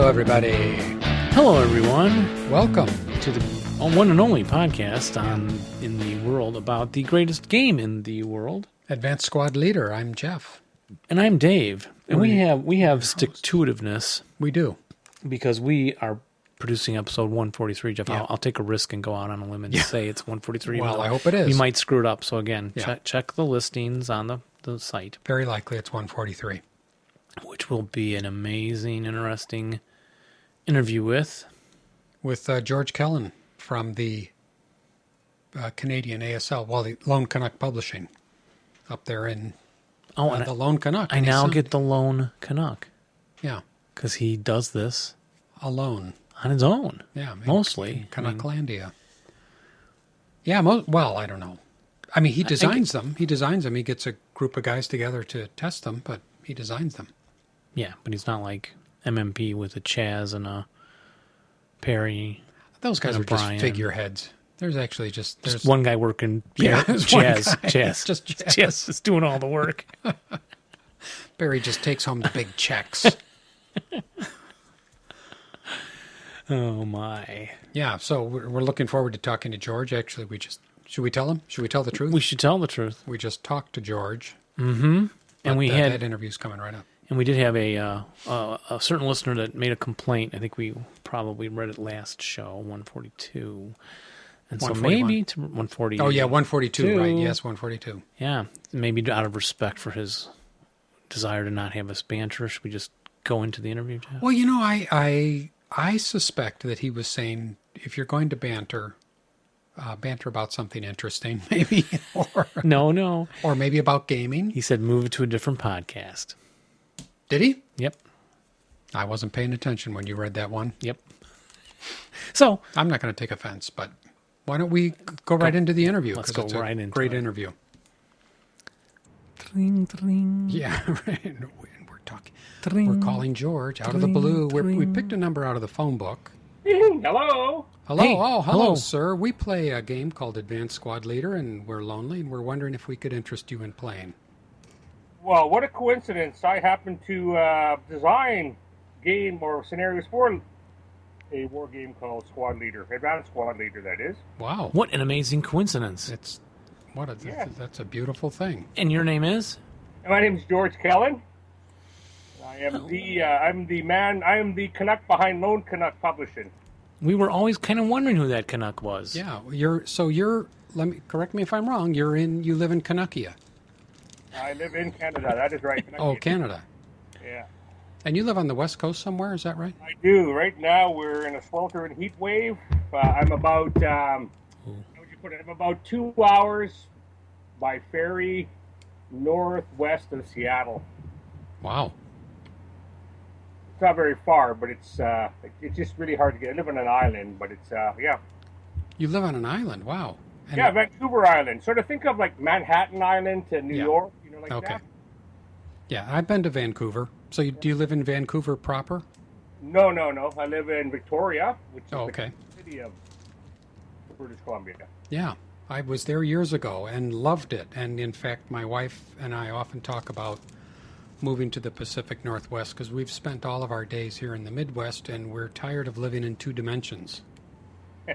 Hello, everybody. Hello, everyone, Welcome. to the one and only podcast on in the world about the greatest game in the world. Advanced Squad Leader. I'm Jeff. And I'm Dave, and we We're have we have stick to itiveness We do. because we are producing episode 143. Jeff, Yeah. I'll, I'll take a risk and go out on a limb and say it's 143. Well, I hope it is. We might screw it up. So again, Yeah. check check the listings on the the site, Very likely it's 143. which will be an amazing, interesting interview with. With uh, George Kelln from the uh, Canadian ASL, well, the Lone Canuck Publishing up there in Oh, uh, and the I, Lone Canuck. I now get the lone Canuck Yeah, because he does this alone. on his own. Yeah, Mostly. in I mean, Canucklandia. Yeah, mo- well, I don't know. I mean, he designs them. He designs them. He gets a group of guys together to test them, but he designs them. yeah, but he's not like MMP with a Chaz and a Perry. Those guys are just figureheads. There's actually just there's Just one guy working. Yeah, Yeah, Chaz. Chaz. Just Chaz. Chaz is doing all the work. Barry just takes home the big checks. oh my! yeah, so we're, we're looking forward to talking to George. Actually, we just should we tell him? Should we tell the truth? We should tell the truth. We just talked to George, Mm-hmm. And we that, had that interview's coming right up. And we did have a uh, uh, a certain listener that made a complaint. I think we probably read it last show, one forty two. And so 141. maybe to 140. Oh yeah, 142, Two. right? Yes, 142. Yeah, maybe out of respect for his desire to not have us banter, should we just go into the interview, Jeff? Well, you know, I I I suspect that he was saying if you're going to banter, uh, banter about something interesting, maybe, or No, no. or maybe about gaming. He said move to a different podcast. Did he? Yep, I wasn't paying attention when you read that one. yep. So I'm not going to take offense, but why don't we go right into the interview? Let's 'cause go it's a right into great it. interview. Tring, tring, Yeah, right. And we're talking. tring. We're calling George out of the blue. We're, we picked a number out of the phone book. Hello. Hello, Hey, oh, hello, hello. sir. We play a game called Advanced Squad Leader, and we're lonely, and we're wondering if we could interest you in playing. Well, what a coincidence! I happen to uh, design game or scenarios for a war game called Squad Leader, Advanced Squad Leader. That is. Wow, What an amazing coincidence. it's what a Yeah. that's a beautiful thing. And your name is? And my name is George Kelln. I am the uh, I'm the man. I am the Canuck behind Lone Canuck Publishing. We were always kind of wondering who that Canuck was. Yeah, you're so you're. Let me correct me if I'm wrong. You're in. You live in Canuckia. I live in Canada. That is right. Oh, Canada. Yeah, And you live on the west coast somewhere. Is that right? I do. Right now, we're in a sweltering heat wave. Uh, I'm about. Um, how would you put it? I'm about two hours by ferry northwest of Seattle. Wow. It's not very far, but it's uh, it's just really hard to get. I live on an island, but it's uh, yeah, You live on an island. Wow. And- yeah, Vancouver Island. Sort of think of like Manhattan Island to New Yeah. York, like Okay. Yeah, I've been to Vancouver. So you, do you live in Vancouver proper? No, no, no. I live in Victoria, which is Oh, the okay. city of British Columbia. Yeah, I was there years ago and loved it. And in fact, my wife and I often talk about moving to the Pacific Northwest because we've spent all of our days here in the Midwest and we're tired of living in two dimensions.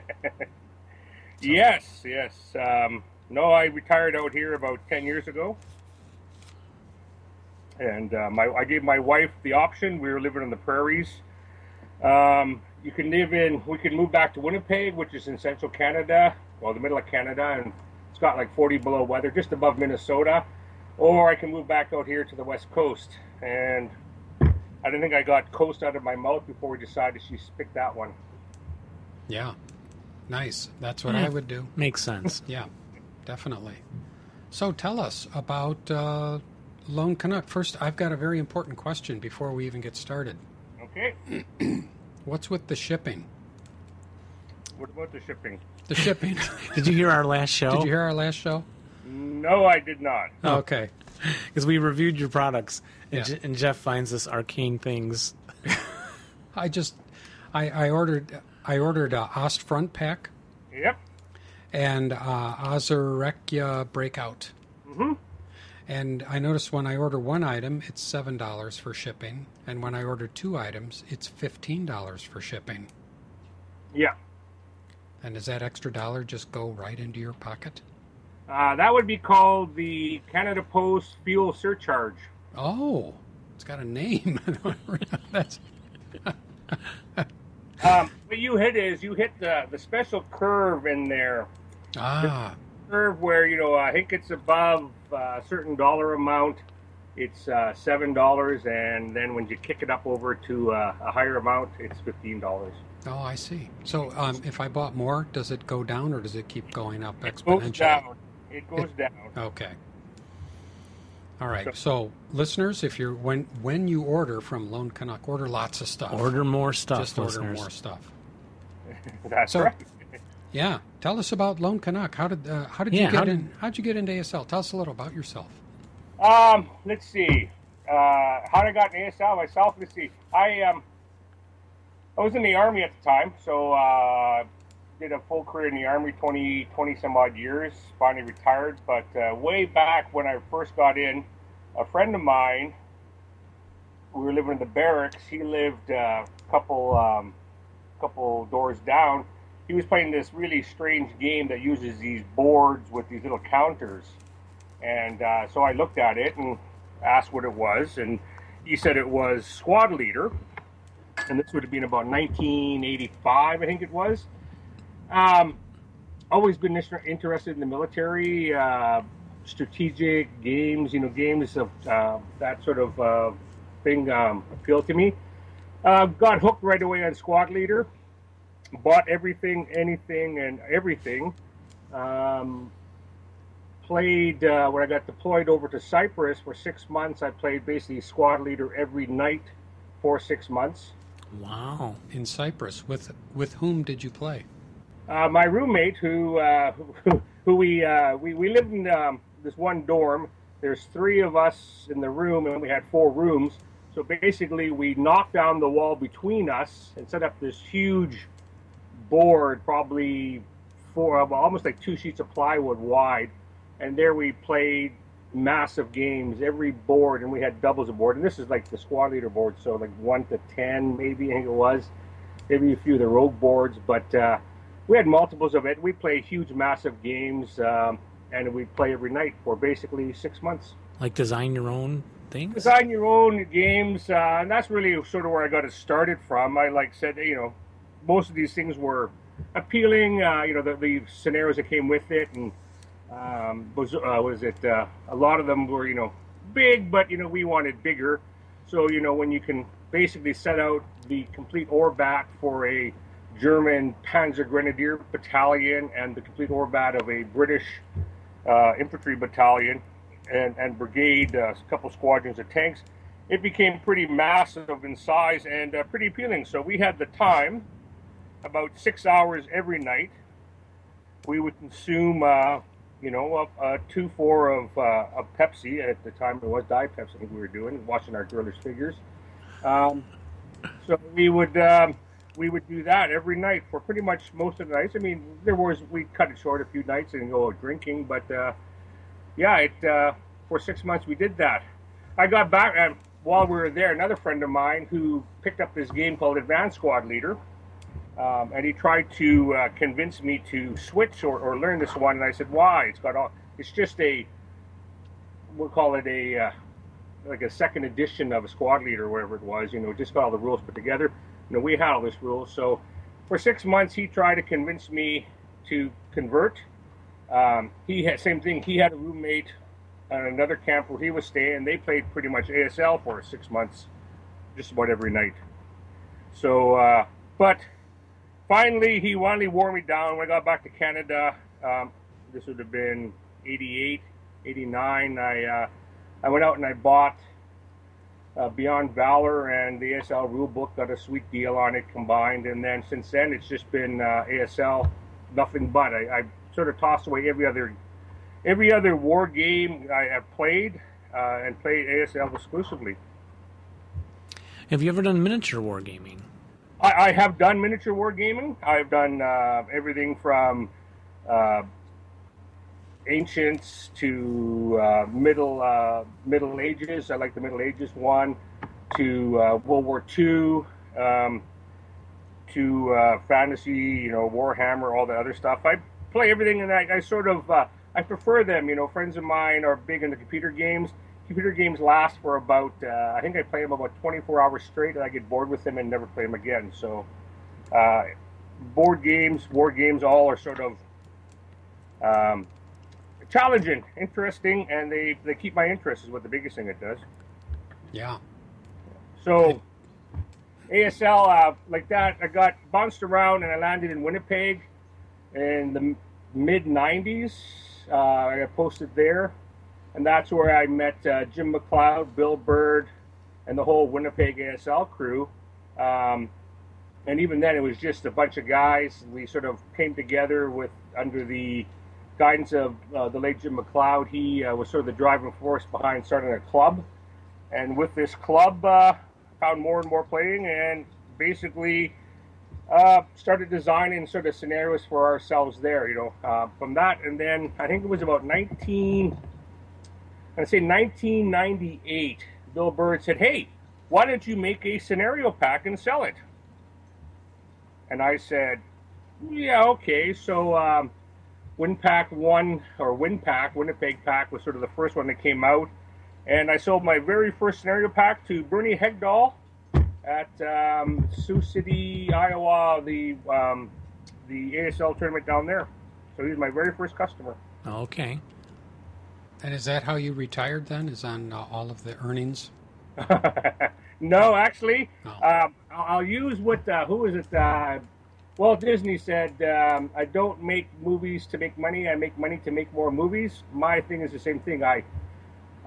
Yes, yes. Um, no, I retired out here about ten years ago, and uh, my I gave my wife the option. We were living on the prairies. Um, you can live in. We can move back to Winnipeg, which is in central Canada, well, the middle of Canada, and it's got like forty below weather, just above Minnesota. Or I can move back out here to the west coast, and I don't think I got coast out of my mouth before we decided she picked that one. Yeah, nice. That's what Yeah. I would do. Makes sense. Yeah, definitely. So tell us about uh, Lone Canuck. First, I've got a very important question before we even get started. Okay. What's with the shipping? What about the shipping? The shipping. Did you hear our last show? Did you hear our last show? No, I did not. Oh. Okay. Because we reviewed your products, and, Yeah. Je- and Jeff finds this arcane things. I just, I, I ordered, I ordered a Ost front pack Yep. and uh, Ozurechia breakout. Mm-hmm. And I noticed when I order one item, it's seven dollars for shipping, and when I order two items, it's fifteen dollars for shipping. Yeah. And does that extra dollar just go right into your pocket? Uh, that would be called the Canada Post fuel surcharge. Oh, it's got a name. That's Um, what you hit is you hit the, the special curve in there. ah, Curve where, you know, I think it's above a certain dollar amount, it's uh, $7. And then when you kick it up over to uh, a higher amount, it's $15. oh, I see. So um, if I bought more, does it go down or does it keep going up exponentially? It goes exponentially? down. It goes down. Okay. All right. So, listeners, if you're when when you order from Lone Canuck, order lots of stuff. Order more stuff, Just order more stuff. That's So- right. Yeah. Tell us about Lone Canuck. How did uh, how did you get how did- in? How'd you get into ASL? Tell us a little about yourself. Um, let's see. Uh, how I got into ASL myself. Let's see. I um, I was in the army at the time, so uh, did a full career in the army, 20, 20 some odd years. Finally retired, but uh, way back when I first got in, a friend of mine, we were living in the barracks. He lived uh, a couple um, couple doors down. He was playing this really strange game that uses these boards with these little counters. And uh, so I looked at it and asked what it was, and he said it was Squad Leader, and this would have been about 1985, I think it was. Um, always been interested in the military, uh, strategic games, you know, games of uh, that sort of uh, thing um, appealed to me. Uh, got hooked right away on Squad Leader, bought everything, anything, and everything. Um, played uh, when I got deployed over to Cyprus for six months. I played basically squad leader every night for six months. Wow. In Cyprus, with with whom did you play? Uh, my roommate, who uh, who, who we, uh, we we lived in um, this one dorm. There's three of us in the room, and we had four rooms. So basically, we knocked down the wall between us and set up this huge board, probably four, almost like two sheets of plywood wide. And there we played massive games, every board, and we had doubles of board. And this is like the squad leader board, so like one to ten, maybe I think it was, maybe a few of the rogue boards, but uh, we had multiples of it. We played huge, massive games, um, and we play every night for basically six months. Like design your own things? Design your own games, uh, and that's really sort of where I got it started from. I like said, you know, most of these things were appealing. Uh, you know, the, the scenarios that came with it, and um, was uh, was it uh, a lot of them were you know big, but you know we wanted bigger. So you know when you can basically set out the complete Orbat for a German Panzer Grenadier battalion and the complete Orbat of a British uh, infantry battalion and, and brigade, uh, a couple squadrons of tanks, it became pretty massive in size and uh, pretty appealing. So we had the time, about six hours every night. We would consume, uh, you know, a, a two four of, uh, Pepsi at the time. It was Diet Pepsi. I think we were doing watching our girlish figures. Um, so we would um, we would do that every night for pretty much most of the nights. I mean, there was we cut it short a few nights and go drinking, but uh, yeah, it uh, for six months we did that. I got back and while we were there. Another friend of mine who picked up this game called Advanced Squad Leader, um, and he tried to uh, convince me to switch or, or learn this one. And I said, "Why? It's got all. It's just a we'll call it a uh, like a second edition of a Squad Leader, or whatever it was. You know, just got all the rules put together. You know, we had all this rules. So for six months, he tried to convince me to convert. Um, he had same thing. He had a roommate at another camp where he was staying. They played pretty much ASL for six months, just about every night. So, uh, but finally, he finally wore me down. When I got back to Canada, um, this would have been 88, 89. I uh, I went out and I bought uh, Beyond Valor and the ASL rulebook. Got a sweet deal on it combined, and then since then it's just been uh, ASL, nothing but. I, I sort of tossed away every other every other war game I have played uh, and played ASL exclusively. Have you ever done miniature wargaming? I, I have done miniature wargaming. I've done uh, everything from uh, ancients to uh, middle uh, Middle Ages. I like the Middle Ages one to uh, World War II. Um, to uh, fantasy, you know, Warhammer, all the other stuff. I play everything, and I, I sort of I prefer them. You know, friends of mine are big into computer games. Computer games last for about uh, I think I play them about 24 hours straight, and I get bored with them and never play them again. So, uh, board games, war games, all are sort of um, challenging, interesting, and they they keep my interest. Is what the biggest thing it does. Yeah. So. ASL uh, like that. I got bounced around and I landed in Winnipeg in the mid '90s. Uh, I got posted there, and that's where I met uh, Jim McLeod, Bill Bird, and the whole Winnipeg ASL crew. Um, and even then, it was just a bunch of guys. We sort of came together with under the guidance of uh, the late Jim McLeod. He uh, was sort of the driving force behind starting a club, and with this club uh, found more and more playing and basically uh, started designing sort of scenarios for ourselves there, you know, uh, from that. And then I think it was about 19, I say 1998, Bill Bird said, hey, why don't you make a scenario pack and sell it? And I said, yeah, okay. So um, WinPack 1 or WinPack, Winnipeg Pack was sort of the first one that came out and I sold my very first scenario pack to Bernie Hegdahl at um, Sioux City, Iowa, the um, the ASL tournament down there. So he's my very first customer. Okay. And is that how you retired then? Is on uh, all of the earnings? no, actually, No. um, I'll use what uh, who is it? Uh, Walt Disney said, um, "I don't make movies to make money. I make money to make more movies." My thing is the same thing. I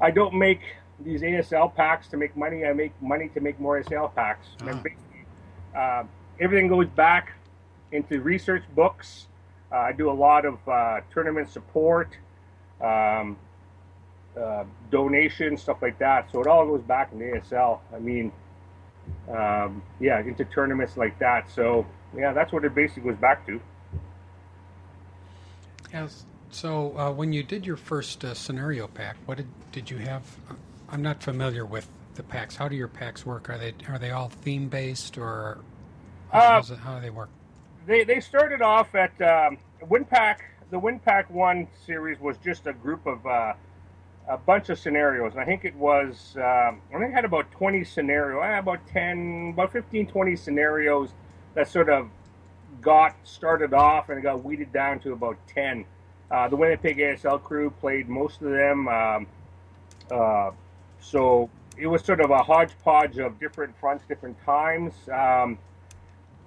I don't make these ASL packs to make money. I make money to make more ASL packs. Ah. uh, everything goes back into research books. Uh, I do a lot of uh, tournament support, um, uh, donations, stuff like that. So it all goes back into ASL. I mean, um, yeah, into tournaments like that. So yeah, that's what it basically goes back to. Yes. So uh, when you did your first uh, scenario pack, what did did you have? I'm not familiar with the packs. How do your packs work? Are they are they all theme based or how, Uh, it- how do they work? they they started off at um, WinPack. The WinPack One series was just a group of uh, a bunch of scenarios, I think it was um, I think had about twenty scenario, eh, about ten, about 15, 20 scenarios that sort of got started off and got weeded down to about ten. Uh, the Winnipeg ASL crew played most of them, um, uh, so it was sort of a hodgepodge of different fronts, different times. Um,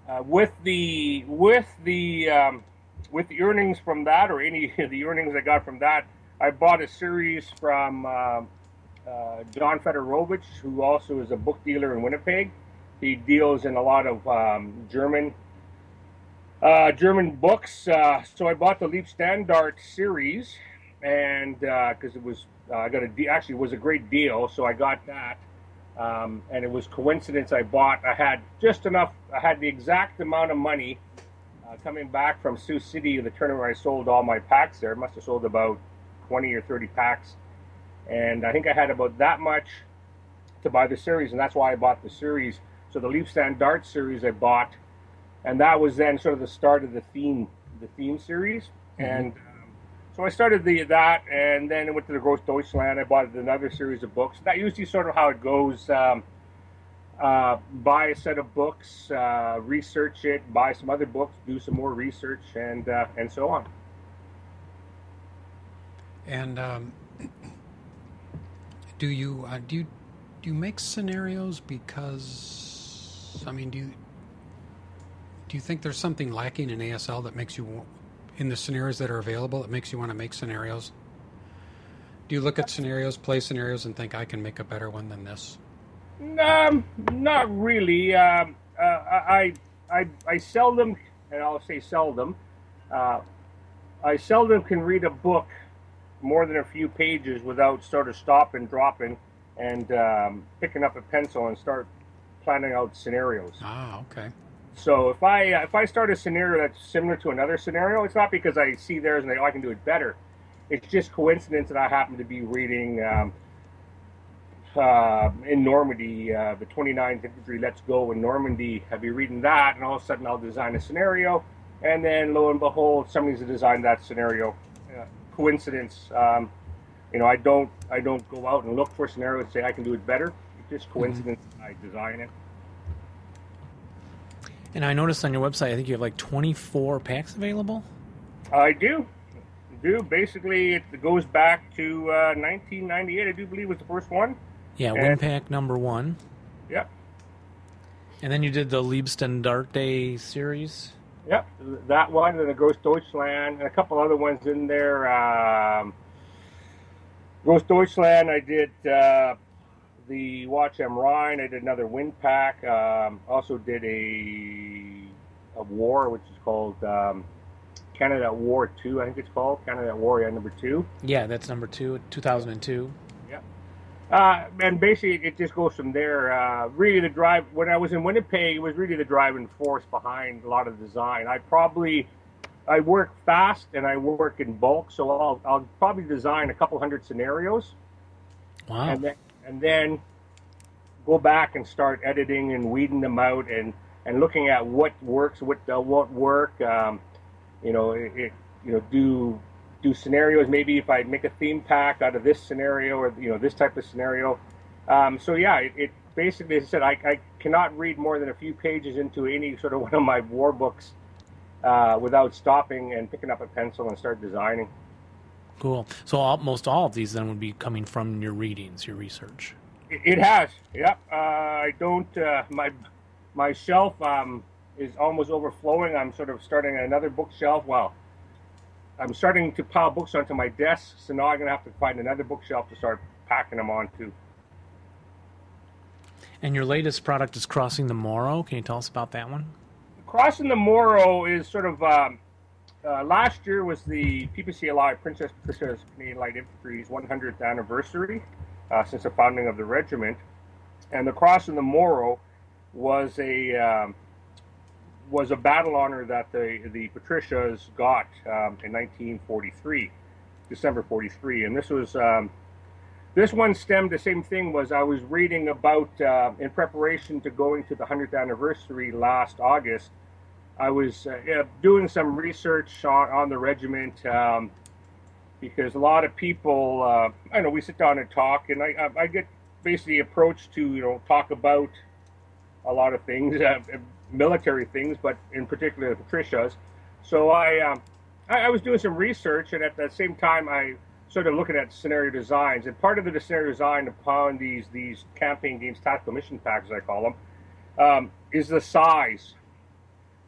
uh, with the with the um, with the earnings from that, or any of the earnings I got from that, I bought a series from uh, uh, John Fedorowicz, who also is a book dealer in Winnipeg. He deals in a lot of um, German uh, German books. Uh, so I bought the Leibstandarte series, and because it was uh, I got a de- actually was a great deal, so I got that. Um, and it was coincidence I bought. I had just enough. I had the exact amount of money uh, coming back from Sioux City, the tournament where I sold all my packs. There, I must have sold about twenty or thirty packs, and I think I had about that much to buy the series, and that's why I bought the series. So the Leibstandarte series I bought, and that was then sort of the start of the theme, the theme series, and. Um, so I started the that, and then I went to the Gross Deutschland. I bought another series of books. That usually sort of how it goes. Um, uh, buy a set of books, uh, research it, buy some other books, do some more research, and uh, and so on. And um, do you uh, do you do you make scenarios because I mean do you do you think there's something lacking in ASL that makes you in the scenarios that are available that makes you want to make scenarios? Do you look at scenarios, play scenarios, and think I can make a better one than this? Um, not really. Um, uh, I, I I seldom, and I'll say seldom. Uh, I seldom can read a book more than a few pages without sort of stopping, dropping, and um, picking up a pencil and start planning out scenarios. Ah, okay. So if I uh, if I start a scenario that's similar to another scenario, it's not because I see theirs and I, oh, I can do it better. it's just coincidence that I happen to be reading um, uh, in Normandy, uh, the 29th Infantry Let's Go in Normandy. I'll be reading that, and all of a sudden I'll design a scenario, and then lo and behold, somebody's designed that scenario. Coincidence. Um, you know, I don't I don't go out and look for scenarios and say I can do it better. It's just Mm-hmm. coincidence. I design it. And I noticed on your website, I think you have like 24 packs available. I do. Do basically it goes back to uh, 1998. I do believe was the first one. Yeah, And- win pack number one. Yep. And then you did the Leibstandarte series. Yep, that one and the Gross Deutschland and a couple other ones in there. Um, Gross Deutschland, I did uh, the Wacht am Rhein. I did another wind pack. Um, also did a a war, which is called um, Canada War Two. I think it's called Canada War yeah, number two. Yeah, that's number two, 2002. Uh, and basically, it just goes from there. Uh, really, the drive when I was in Winnipeg, it was really the driving force behind a lot of design. I probably I work fast and I work in bulk, so I'll I'll probably design a couple hundred scenarios, Wow. and then and then go back and start editing and weeding them out and and looking at what works, what uh, won't work. Um, you know, it, it you know do do scenarios. Maybe if I make a theme pack out of this scenario or you know this type of scenario. Um, so yeah, it, it basically, as I said, I, I cannot read more than a few pages into any sort of one of my war books uh, without stopping and picking up a pencil and start designing. Cool. So almost all of these then would be coming from your readings, your research. It, it has, yeah. Uh, I don't. Uh, my my shelf um, is almost overflowing. I'm sort of starting another bookshelf. Well, I'm starting to pile books onto my desk, so now I'm gonna have to find another bookshelf to start packing them onto. And your latest product is Crossing the Moro. Can you tell us about that one? Crossing the Moro is sort of um, uh, last year was the PPCLI Princess Patricia's Canadian Light Infantry's 100th anniversary uh, since the founding of the regiment, and the Crossing the Moro was a um, was a battle honor that the the Patricias got um, in 1943, December 43, and this was. Um, this one stemmed the same thing was I was reading about uh, in preparation to going to the 100th anniversary last August. I was uh, doing some research on, on the regiment um, because a lot of people, uh, I know we sit down and talk, and I, I, I get basically approached to you know talk about a lot of things, uh, military things, but in particular Patricias. So I, um, I I was doing some research, and at the same time I sort of looking at scenario designs. And part of the scenario design upon these these campaign games, tactical mission packs, as I call them, um, is the size.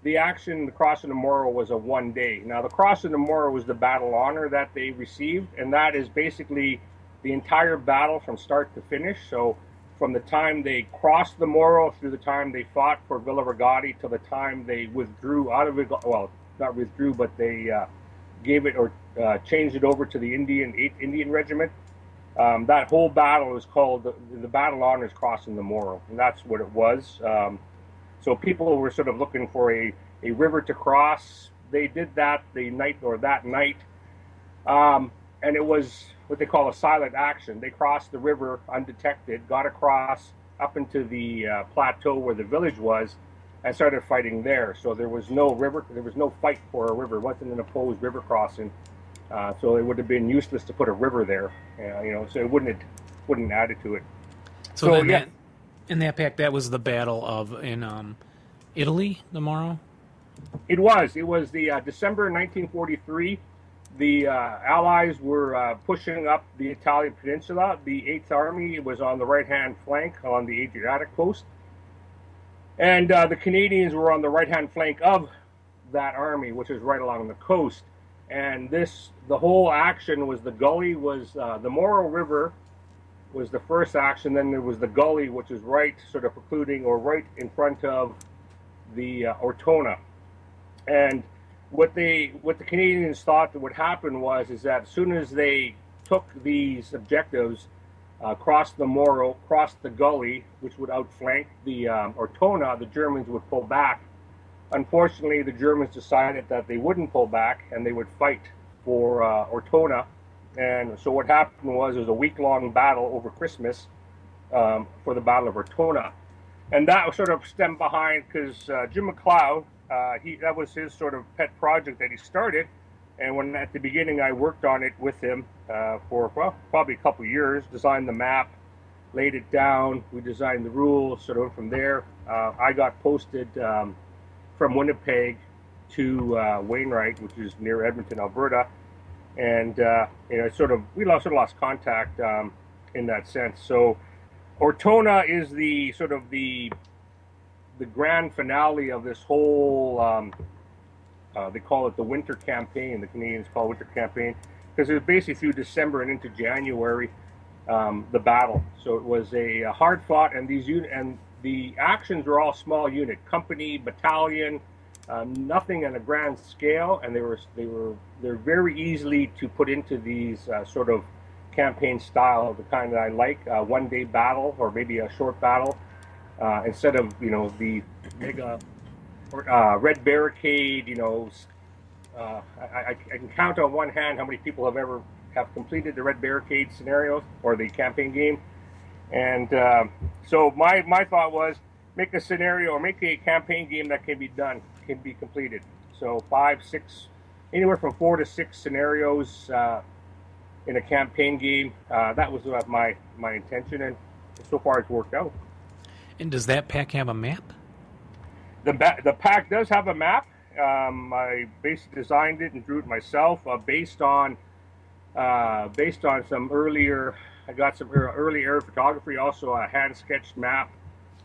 The action, the Cross of the Moro, was a one day. Now, the Cross of the Moro was the battle honor that they received, and that is basically the entire battle from start to finish. So, from the time they crossed the Moro through the time they fought for Villa Rogatti to the time they withdrew out of it, well, not withdrew, but they uh, gave it or uh, changed it over to the Indian 8th Indian Regiment. Um, that whole battle is called the, the Battle Honors Crossing the Moro, and that's what it was. Um, so people were sort of looking for a, a river to cross. They did that the night or that night, um, and it was what they call a silent action. They crossed the river undetected, got across up into the uh, plateau where the village was, and started fighting there. So there was no river, there was no fight for a river. It wasn't an opposed river crossing. Uh, so it would have been useless to put a river there, uh, you know. So it wouldn't wouldn't add it to it. So, So, yeah. that, in that pack, that was the battle of in um, Italy, the Moro. It was. It was the uh, December 1943. The uh, Allies were uh, pushing up the Italian peninsula. The Eighth Army was on the right-hand flank on the Adriatic coast, and uh, the Canadians were on the right-hand flank of that army, which is right along the coast. And this, the whole action was the gully was uh, the Moro River was the first action. Then there was the gully, which is right, sort of precluding or right in front of the uh, Ortona. And what they, what the Canadians thought that would happen was, is that as soon as they took these objectives, uh, crossed the Moro, crossed the gully, which would outflank the um, Ortona, the Germans would pull back. Unfortunately, the Germans decided that they wouldn't pull back and they would fight for uh, Ortona And so what happened was there was a week long battle over Christmas um, for the Battle of Ortona. And that sort of stemmed behind because uh, Jim McLeod, uh, he that was his sort of pet project that he started. And when at the beginning I worked on it with him uh, for well, probably a couple years, designed the map, laid it down, we designed the rules, sort of from there. Uh, I got posted um, from Winnipeg to uh, Wainwright, which is near Edmonton, Alberta, and uh, you know, sort of we lost sort of lost contact um, in that sense. So Ortona is the sort of the the grand finale of this whole. Um, uh, they call it the winter campaign. The Canadians call it winter campaign because it was basically through December and into January um, the battle. So it was a, a hard fought, and these unit and the actions were all small unit, company, battalion, um, nothing on a grand scale, and they were they were they're very easily to put into these uh, sort of campaign style, the kind that I like, uh, one day battle or maybe a short battle, uh, instead of you know the mega uh, red barricade. You know, uh, I, I, can count on one hand how many people have ever have completed the red barricade scenarios or the campaign game, and uh, so my my thought was make a scenario or make a campaign game that can be done can be completed. So five, six, anywhere from four to six scenarios uh, in a campaign game. Uh, that was my my intention, and so far it's worked out. And does that pack have a map? The ba- the pack does have a map. Um, I basically designed it and drew it myself, uh, based on uh, based on some earlier. I got some early air photography, also a hand sketched map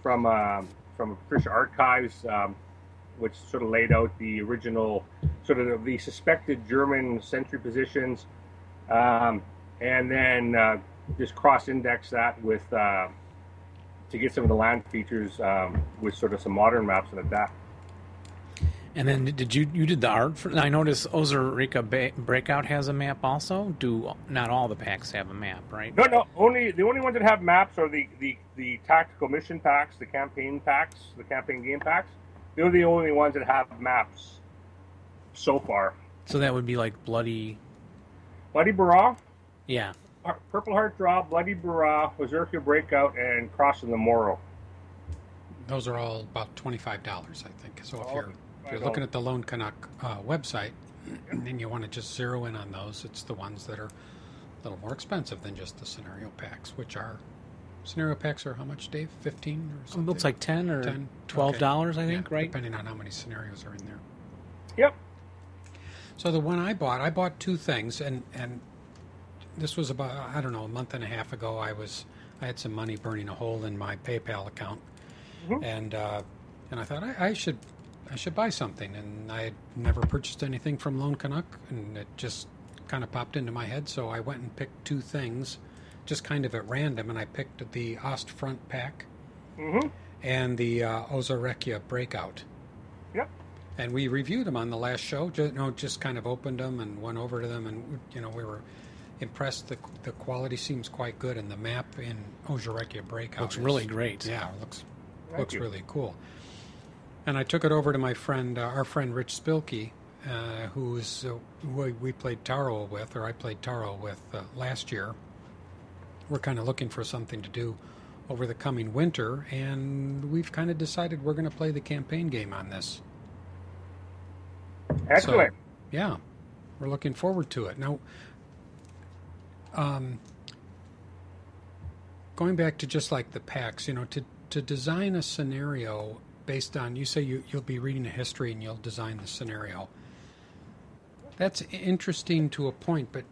from uh, from Patricia Archives. Um, which sort of laid out the original sort of the suspected German sentry positions, um, and then uh, just cross-index that with uh, to get some of the land features um, with sort of some modern maps and that. And then did you you did the art for? I noticed Ozarika ba- Breakout has a map also. Do not all the packs have a map, right? No, no. Only the only ones that have maps are the the, the tactical mission packs, the campaign packs, the campaign game packs. They're the only ones that have maps so far. So that would be like Bloody. Bloody Barrage? Yeah. Purple Heart Draw, Bloody Barrage, Ozarka Breakout, and Crossing the Moro. Those are all about $25, I think. So if you're, if you're looking at the Lone Canuck uh, website and you want to just zero in on those, it's the ones that are a little more expensive than just the scenario packs, which are Scenario packs are how much, Dave? Fifteen or something? Looks like ten or 10? twelve dollars, okay. I think, yeah, right? Depending on how many scenarios are in there. Yep. So the one I bought, I bought two things, and and this was about I don't know a month and a half ago. I was I had some money burning a hole in my PayPal account, mm-hmm. and uh, and I thought I, I should I should buy something, and I had never purchased anything from Lone Canuck, and it just kind of popped into my head. So I went and picked two things just kind of at random, and I picked the Ost Front pack mm-hmm. and the uh, Ozarechia Breakout. Yep. And we reviewed them on the last show. Just, you know, just kind of opened them and went over to them, and you know, we were impressed. The the quality seems quite good, and the map in Ozarechia Breakout looks is, really great. Yeah, looks Thank looks you. really cool. And I took it over to my friend, uh, our friend Rich Spilkey, uh, who's uh, who we played Taro with, or I played Taro with uh, last year we're kind of looking for something to do over the coming winter, and we've kind of decided we're going to play the campaign game on this. Excellent. So, yeah, we're looking forward to it. Now, um, going back to just like the packs, you know, to to design a scenario based on you say you you'll be reading a history and you'll design the scenario. That's interesting to a point, but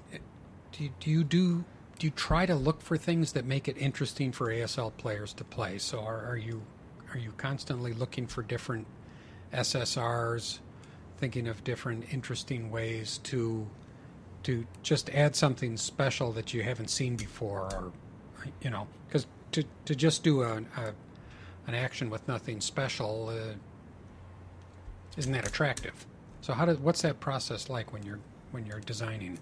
do, do you do do you try to look for things that make it interesting for ASL players to play? So are, are you are you constantly looking for different SSRs, thinking of different interesting ways to to just add something special that you haven't seen before, or you know, because to to just do a, a an action with nothing special uh, isn't that attractive? So how does what's that process like when you're when you're designing?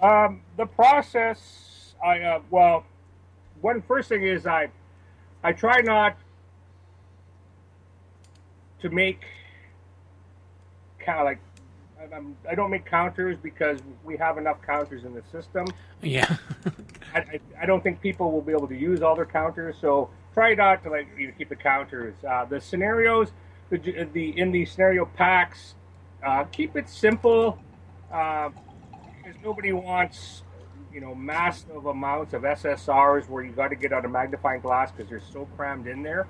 Um, the process I uh, well, one first thing is I I try not to make kind of like I'm, I don't make counters because we have enough counters in the system. Yeah. I, I, I don't think people will be able to use all their counters, so try not to like you know, keep the counters. Uh, the scenarios, the, the in the scenario packs, uh, keep it simple uh, because nobody wants you know massive amounts of SSRs where you got to get out a magnifying glass because they're so crammed in there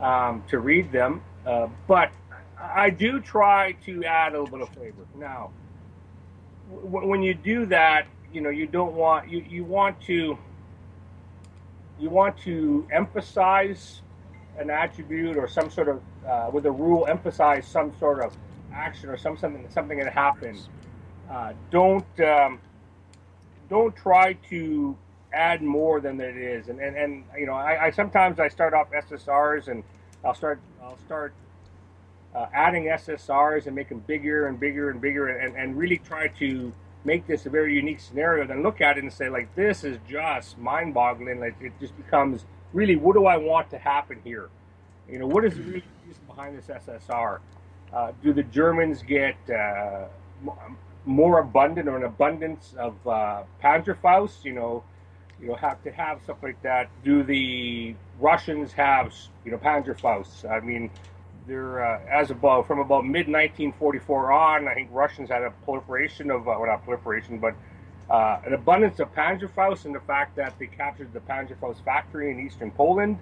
um, to read them. Uh, but I do try to add a little bit of flavor. Now, w- when you do that, you know you don't want you, you want to you want to emphasize an attribute or some sort of uh, with a rule emphasize some sort of action or some something something that happened. Uh, don't um, don't try to add more than it is. And and, and you know, I, I sometimes I start off SSRs and I'll start I'll start uh, adding SSRs and make them bigger and bigger and bigger and, and really try to make this a very unique scenario. Then look at it and say like this is just mind-boggling. Like it just becomes really what do I want to happen here? You know, what is the reason behind this SSR? Uh, do the Germans get uh, more abundant or an abundance of uh, Panzerfaust? You know, you know, have to have stuff like that. Do the Russians have you know Panzerfausts? I mean, they're uh, as about from about mid 1944 on. I think Russians had a proliferation of uh, well, not proliferation, but uh, an abundance of Panzerfaust, and the fact that they captured the Panzerfaust factory in eastern Poland.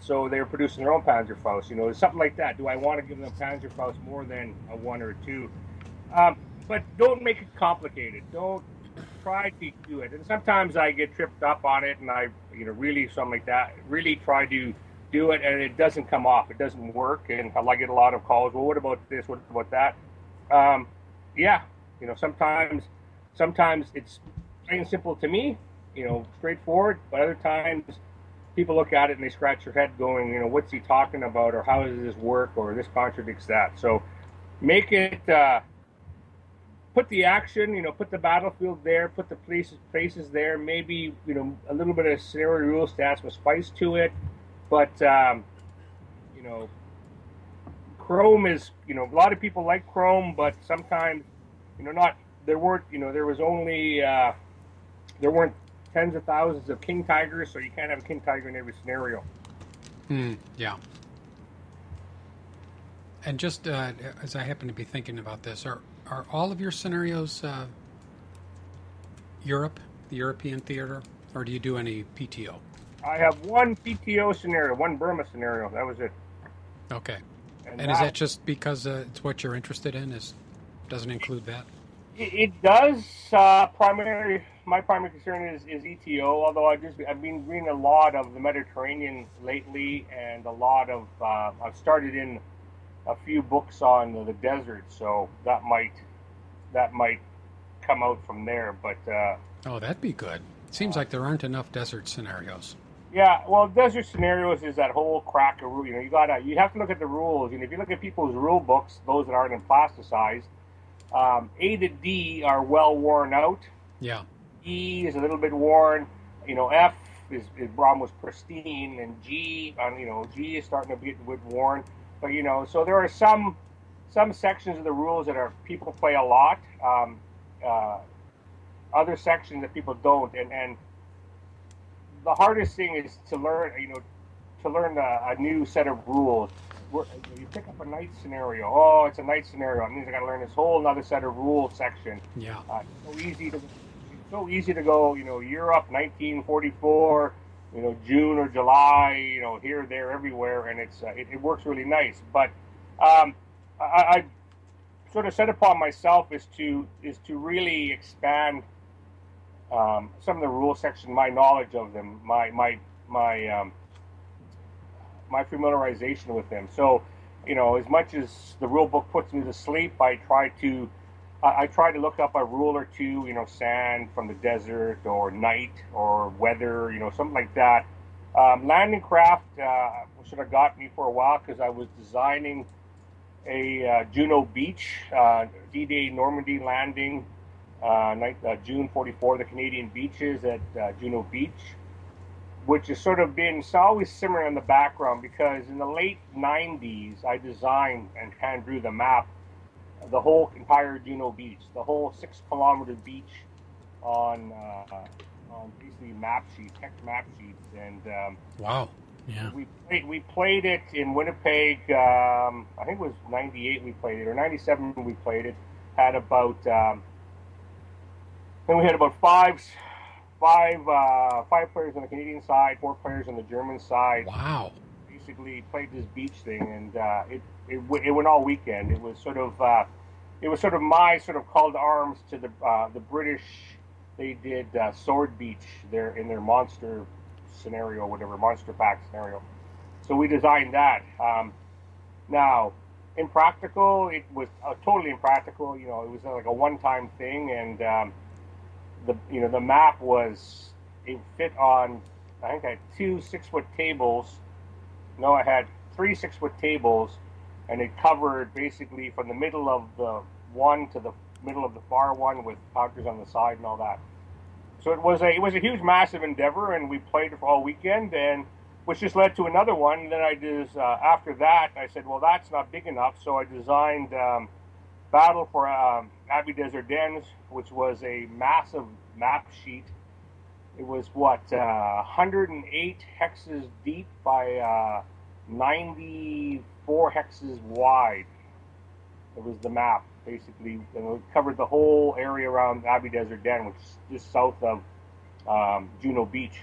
So they were producing their own Panzerfaust. You know, something like that. Do I want to give them Panzerfaust more than a one or a two? Um, but don't make it complicated. Don't try to do it. And sometimes I get tripped up on it, and I, you know, really something like that. Really try to do it, and it doesn't come off. It doesn't work, and I get a lot of calls. Well, what about this? What about that? Um, yeah, you know, sometimes, sometimes it's plain simple to me. You know, straightforward. But other times, people look at it and they scratch their head, going, you know, what's he talking about, or how does this work, or this contradicts that. So, make it. Uh, put the action, you know, put the battlefield there, put the places places there. Maybe you know a little bit of scenario rule stats with spice to it, but um, you know, Chrome is you know a lot of people like Chrome, but sometimes you know not there weren't you know there was only uh, there weren't tens of thousands of king tigers, so you can't have a king tiger in every scenario. Mm, yeah. And just uh, as I happen to be thinking about this, are are all of your scenarios uh, Europe, the European theater, or do you do any PTO? I have one PTO scenario, one Burma scenario. That was it. Okay. And, and is that just because uh, it's what you're interested in? Is doesn't include that? It, it does. Uh, primary, my primary concern is, is ETO. Although I just I've been reading a lot of the Mediterranean lately, and a lot of uh, I've started in a few books on the desert, so that might that might come out from there. But uh, oh, that'd be good. Seems like there aren't enough desert scenarios. Yeah, well, desert scenarios is that whole crack of rule. You know, you gotta you have to look at the rules, and if you look at people's rule books, those that aren't in plasticized, um, A to D are well worn out. Yeah. E is a little bit worn. You know, F is, is almost pristine, and G, on you know, G is starting to get a bit worn. But you know, so there are some some sections of the rules that are people play a lot. Um, uh, other sections that people don't, and and the hardest thing is to learn. You know, to learn a, a new set of rules. You pick up a night scenario. Oh, it's a night scenario. It means I got to learn this whole another set of rules section. Yeah. Uh, so easy to so easy to go. You know, Europe, 1944 you know, June or July, you know, here, there, everywhere, and it's uh, it, it, works really nice. But um, I, I, sort of set upon myself is to is to really expand um, some of the rule section, my knowledge of them, my my my um, my familiarization with them. So, you know, as much as the rule book puts me to sleep, I try to I, I try to look up a rule or two, you know, sand from the desert or night or weather, you know, something like that. Um, landing craft uh, should have got me for a while because I was designing a uh, Juno Beach uh, D-Day Normandy landing, uh, night, uh, June 44, the Canadian beaches at uh, Juno Beach, which has sort of been it's always simmering in the background because in the late 90s I designed and hand drew the map the whole entire Juno Beach, the whole six kilometer beach on uh, on basically map sheets, text map sheets, and um, Wow. Yeah. we played we played it in Winnipeg. Um, I think it was '98 we played it, or '97 we played it. Had about um, then we had about five five uh, five players on the Canadian side, four players on the German side. Wow. Basically played this beach thing, and uh, it it, w- it went all weekend. It was sort of uh, it was sort of my sort of call to arms to the uh, the British. They did uh, Sword Beach there in their monster scenario, whatever monster pack scenario. So we designed that. Um, now, impractical, it was uh, totally impractical. You know, it was like a one-time thing, and um, the you know the map was it fit on. I think I had two six-foot tables. No, I had three six-foot tables, and it covered basically from the middle of the one to the middle of the far one with counters on the side and all that. So it was a it was a huge, massive endeavor, and we played for all weekend, and which just led to another one. And then I just uh, after that, I said, well, that's not big enough, so I designed um, Battle for um, Abbey Desert Dens, which was a massive map sheet. It was what uh, 108 hexes deep by uh, 94 hexes wide. It was the map basically, and it covered the whole area around Abbey Desert Den, which is just south of um, Juno Beach.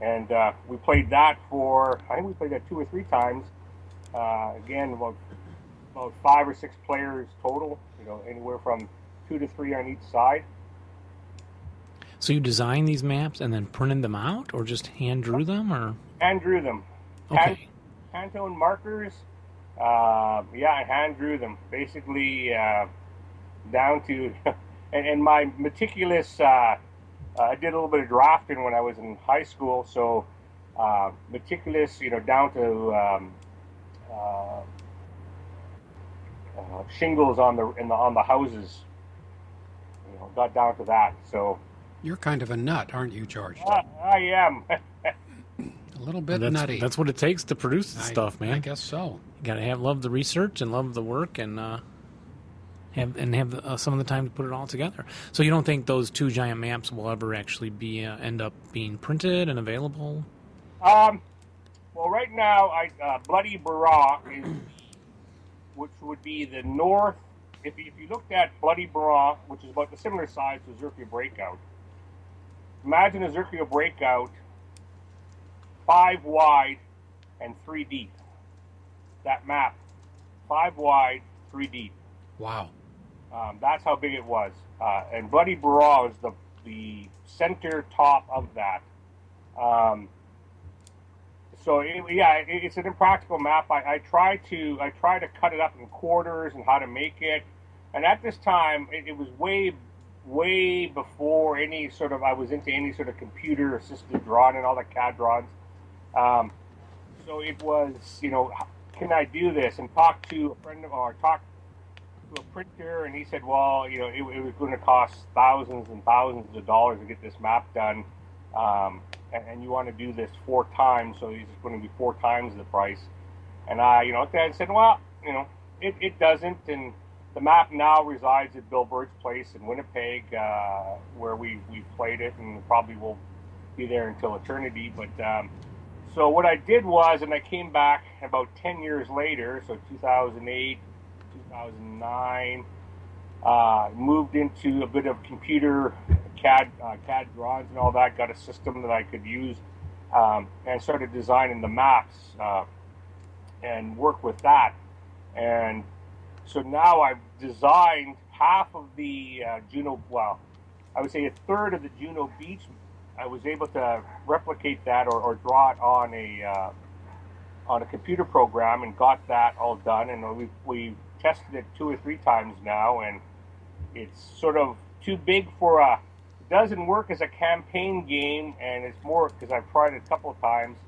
And uh, we played that for I think we played that two or three times. Uh, again, about about five or six players total. You know, anywhere from two to three on each side. So you designed these maps and then printed them out, or just hand drew them, or Hand drew them. Hand, okay? Pantone markers. Uh, yeah, I hand drew them. Basically, uh, down to, and, and my meticulous. Uh, uh, I did a little bit of drafting when I was in high school, so uh, meticulous, you know, down to um, uh, uh, shingles on the in the on the houses. You know, got down to that. So You're kind of a nut, aren't you, George? I, I am. A little bit that's, nutty. that's what it takes to produce this I- stuff, man. I guess so. You gotta have love the research and love the work, and uh, have and have uh, some of the time to put it all together. So you don't think those two giant maps will ever actually be uh, end up being printed and available? Um, well, right now, I uh, Bloody Barra is, which would be the north. If you, if you looked at Bloody Barra, which is about the similar size to Zerkia Breakout, imagine a Zerkia Breakout five wide and three deep. That map, five wide, three deep. Wow. Um, that's how big it was. Uh, and Bloody Barra is the the center top of that. Um, so it, yeah, it, it's an impractical map. I, I try to I try to cut it up in quarters and how to make it. And at this time, it, it was way way before any sort of I was into any sort of computer assisted drawing and all the CAD drawings. Um, so it was you know can I do this and talk to a friend of or talk to a printer and he said well you know it, it was going to cost thousands and thousands of dollars to get this map done um, and, and you want to do this four times so it's going to be four times the price. And I you know I said well you know it, it doesn't. And the map now resides at Bill Bird's place in Winnipeg uh, where we we played it and probably will be there until eternity. But um, so what I did was, and I came back about 10 years later, so 2008, 2009, uh, moved into a bit of computer CAD, uh, CAD drawings and all that, got a system that I could use, um, and started designing the maps uh, and work with that. And so now I've designed half of the uh, Juno, well, I would say a third of the Juno Beach I was able to replicate that or, or draw it on a uh, on a computer program and got that all done. And we we tested it two or three times now, and it's sort of too big for a. Doesn't work as a campaign game, and it's more because I've tried it a couple of times.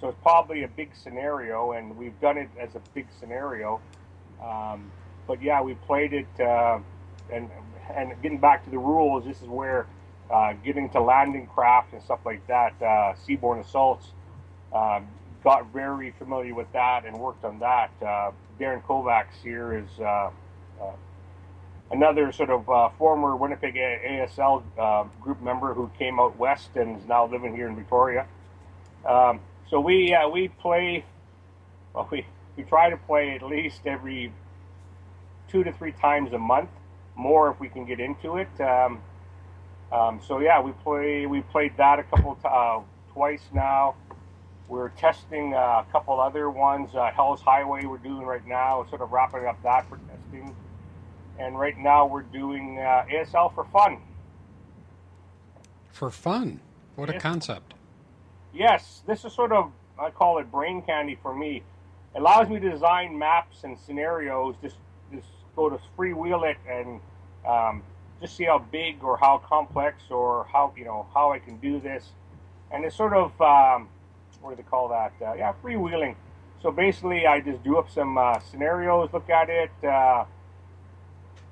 So it's probably a big scenario, and we've done it as a big scenario. Um, but yeah, we played it, uh, and and getting back to the rules, this is where uh, getting to landing craft and stuff like that, uh, seaborne assaults, um, got very familiar with that and worked on that. Uh, Darren Kovacs here is uh, uh, another sort of uh, former Winnipeg ASL uh, group member who came out west and is now living here in Victoria. Um, so we uh, we play, well, we we try to play at least every two to three times a month, more if we can get into it. Um, um, so yeah, we play we played that a couple uh, twice now. We're testing uh, a couple other ones. Uh, Hell's Highway we're doing right now, sort of wrapping up that for testing. And right now we're doing uh, ASL for fun. For fun? What a Yes. concept. Yes, this is sort of I call it brain candy for me. It allows me to design maps and scenarios. Just just go to freewheel it and um, just see how big or how complex or how you know how I can do this. And it's sort of um, what do they call that? Uh, yeah, freewheeling. So basically, I just do up some uh, scenarios, look at it, uh,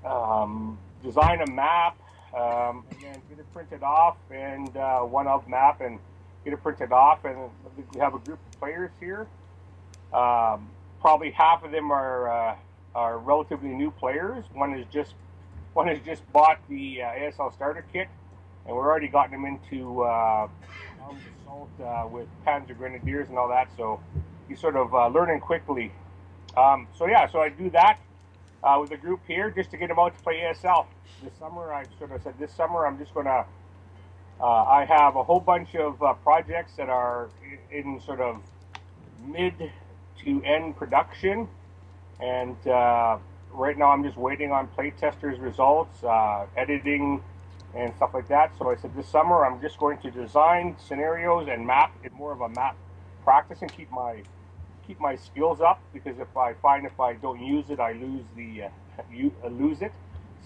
um, design a map, um, and then get it printed off and uh, one of map and get it printed off. And we have a group of players here. Um, probably half of them are uh, are relatively new players. One is just one has just bought the uh, ASL starter kit, and we're already gotten them into uh, assault uh, with Panzer Grenadiers and all that. So he's sort of uh, learning quickly. Um, so yeah, so I do that uh, with the group here just to get them out to play ASL. This summer, I sort of said this summer I'm just gonna. Uh, I have a whole bunch of uh, projects that are i- in sort of mid to end production, and uh, right now I'm just waiting on playtesters' results, uh, editing, and stuff like that. So I said this summer I'm just going to design scenarios and map it more of a map practice and keep my keep my skills up because if I find if I don't use it, I lose the uh, you uh, lose it.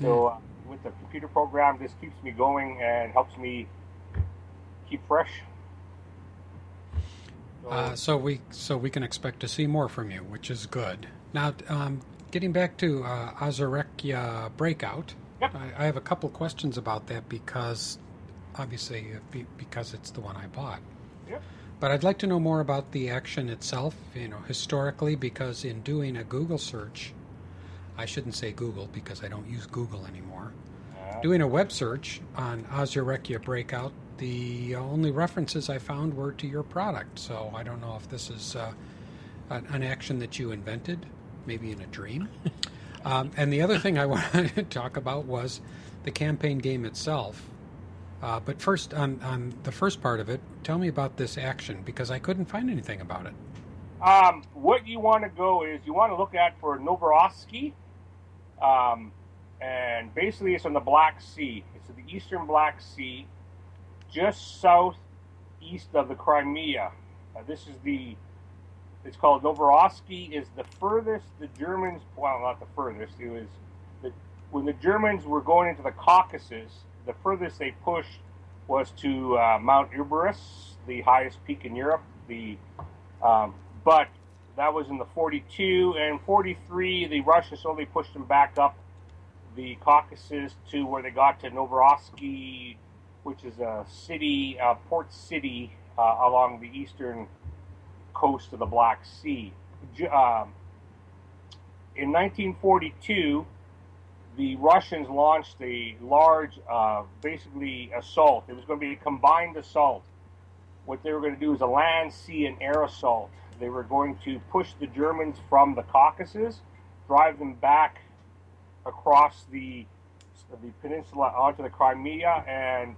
So uh, with the computer program, this keeps me going and helps me keep fresh. So, Uh, so we so we can expect to see more from you, which is good. Now, um, getting back to uh, Ozerkia Breakout, Yep. I, I have a couple questions about that because obviously because it's the one I bought. yeah. But I'd like to know more about the action itself, you know, historically, because in doing a Google search, I shouldn't say Google because I don't use Google anymore. Uh, Doing a web search on Ozerkia Breakout, the only references I found were to your product. So I don't know if this is uh, an, an action that you invented, maybe in a dream. um, and the other thing I wanted to talk about was the campaign game itself. Uh, but first, on, on the first part of it, tell me about this action because I couldn't find anything about it. Um, what you want to go is you want to look at for Novorossiysk, um, and basically it's on the Black Sea. It's in the eastern Black Sea, just southeast of the Crimea. Uh, this is the it's called Novorossiysk is the furthest the Germans well not the furthest it was the, when the Germans were going into the Caucasus the furthest they pushed was to uh, Mount Elbrus the highest peak in Europe the um, but that was in the 42 and 43 the Russians slowly pushed them back up the Caucasus to where they got to Novorossiysk which is a city uh, port city uh, along the eastern coast of the Black Sea. Um, in 1942, the Russians launched a large, uh, basically, assault. It was going to be a combined assault. What they were going to do is a land, sea, and air assault. They were going to push the Germans from the Caucasus, drive them back across the the peninsula onto the Crimea, and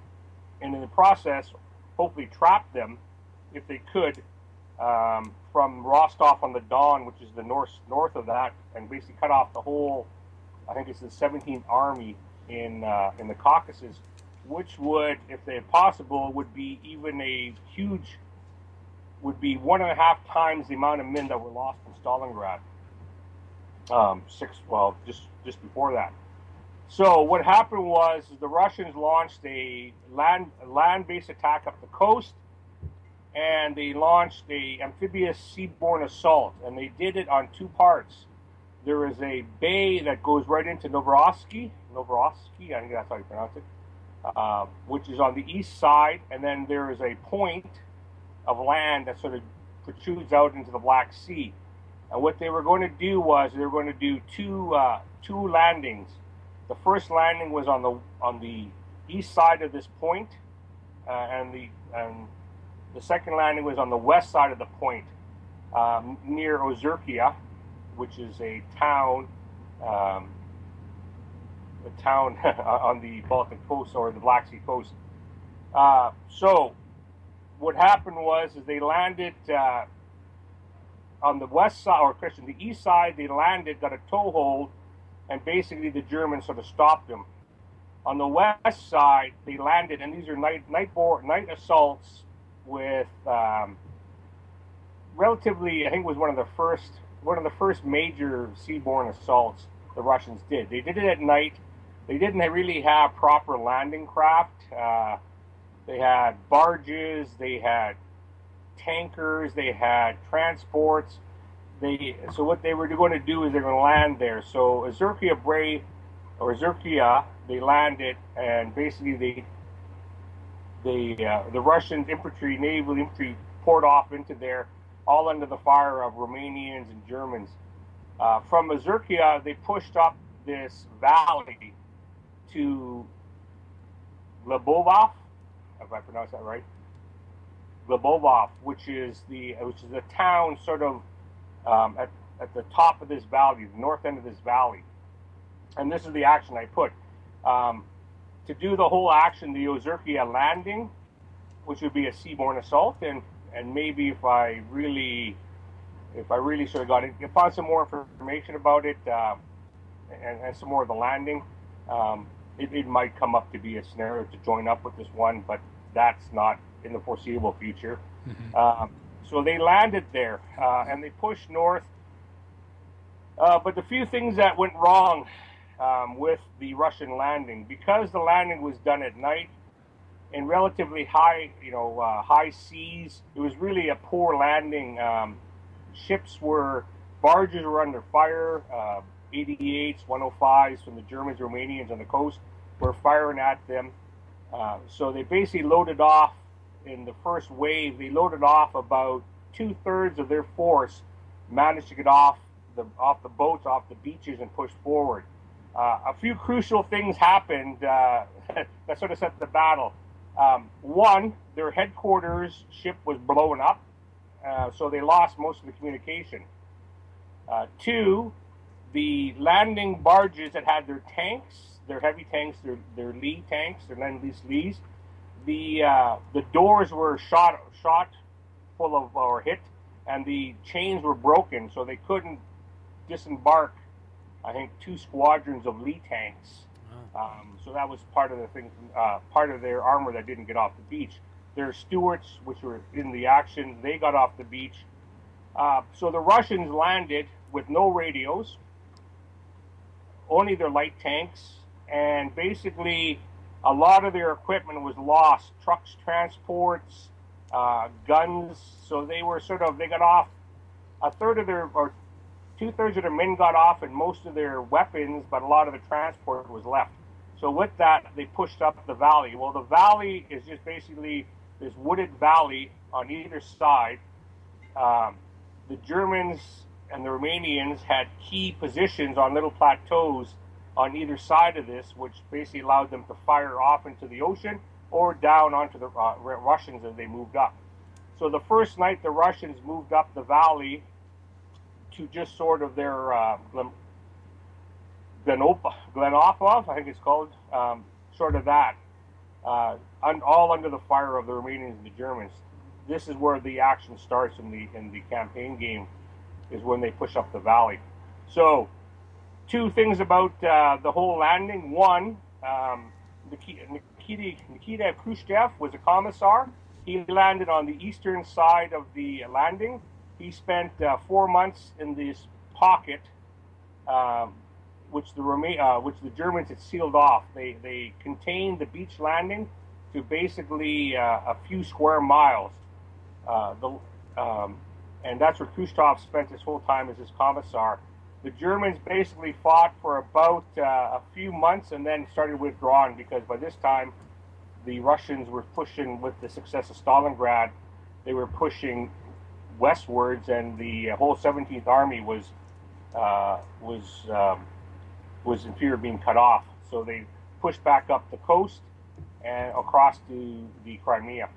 and in the process, hopefully trap them if they could um, from Rostov on the Don, which is the north north of that, and basically cut off the whole. I think it's the 17th Army in uh, in the Caucasus, which would, if they're possible, would be even a huge, would be one and a half times the amount of men that were lost in Stalingrad. Um, six, well, just just before that. So what happened was the Russians launched a land land based attack up the coast and they launched a amphibious seaborne assault, and they did it on two parts. There is a bay that goes right into Novorossiysk, Novorossiysk, I think that's how you pronounce it, uh, which is on the east side, and then there is a point of land that sort of protrudes out into the Black Sea. And what they were going to do was they were going to do two uh, two landings. The first landing was on the on the east side of this point, uh, and the and the second landing was on the west side of the point, um, near Ozerkia, which is a town, um, a town on the Baltic coast or the Black Sea coast. Uh, so, what happened was is they landed uh, on the west side, or Christian, the east side. They landed, got a toehold, and basically the Germans sort of stopped them. On the west side, they landed, and these are night night board, night assaults with um, relatively. I think it was one of the first one of the first major seaborne assaults the Russians did. They did it at night. They didn't really have proper landing craft. Uh, they had barges. They had tankers. They had transports. They so what they were going to do is they're going to land there. So Ozerkia Bray or Ozerkia, they landed and basically they the uh, the Russian infantry, naval infantry, poured off into there, all under the fire of Romanians and Germans. Uh, from Ozerkia, they pushed up this valley to Lebovov, if I pronounce that right. Lebovov, which is the which is a town sort of um, at at the top of this valley, the north end of this valley. And this is the action I put. Um, to do the whole action, the Ozerkia landing, which would be a seaborne assault, and and maybe if I really, if I really sort of got it, found some more information about it, uh, and, and, some more of the landing, um, it, it, might come up to be a scenario to join up with this one, but that's not in the foreseeable future. Mm-hmm. Um, so they landed there, uh, and they pushed north. Uh, but the few things that went wrong um, with the Russian landing. Because the landing was done at night in relatively high, you know, uh, high seas, it was really a poor landing. Um, ships were, barges were under fire. Uh, 88s, 105s from the Germans, Romanians on the coast were firing at them. Uh, so they basically loaded off in the first wave. They loaded off about two thirds of their force, managed to get off the off the boats, off the beaches, and push forward. Uh, a few crucial things happened uh, that sort of set the battle. Um, one, their headquarters ship was blown up, uh, so they lost most of the communication. Uh, two, the landing barges that had their tanks, their heavy tanks, their, their lee tanks, their Lend Lease lees, the uh, the doors were shot shot full of or hit, and the chains were broken, so they couldn't disembark I think, two squadrons of Lee tanks. Um, so that was part of the thing, uh, part of their armor that didn't get off the beach. Their Stuarts, which were in the action, they got off the beach. Uh, so the Russians landed with no radios, only their light tanks, and basically a lot of their equipment was lost trucks, transports, uh, guns. So they were sort of, they got off a third of their, or two thirds of their men got off and most of their weapons, but a lot of the transport was left. So with that, they pushed up the valley. Well, the valley is just basically this wooded valley on either side. Um, the Germans and the Romanians had key positions on little plateaus on either side of this, which basically allowed them to fire off into the ocean or down onto the uh, Russians as they moved up. So the first night, the Russians moved up the valley to just sort of their uh, Glen, Glenopa, I think it's called, um, sort of that, uh, un, all under the fire of the Romanians and the Germans. This is where the action starts in the in the campaign game, is when they push up the valley. So, two things about uh, the whole landing. One, um, Nikita, Nikita Khrushchev was a commissar. He landed on the eastern side of the landing he spent uh, four months in this pocket, um, which the uh, which the Germans had sealed off. They they contained the beach landing to basically uh, a few square miles. Uh, the um, and that's where Khrushchev spent his whole time as his commissar. The Germans basically fought for about uh, a few months and then started withdrawing because by this time the Russians were pushing with the success of Stalingrad. They were pushing westwards, and the whole 17th Army was uh, was um, was in fear of being cut off. So they pushed back up the coast and across to the Crimea.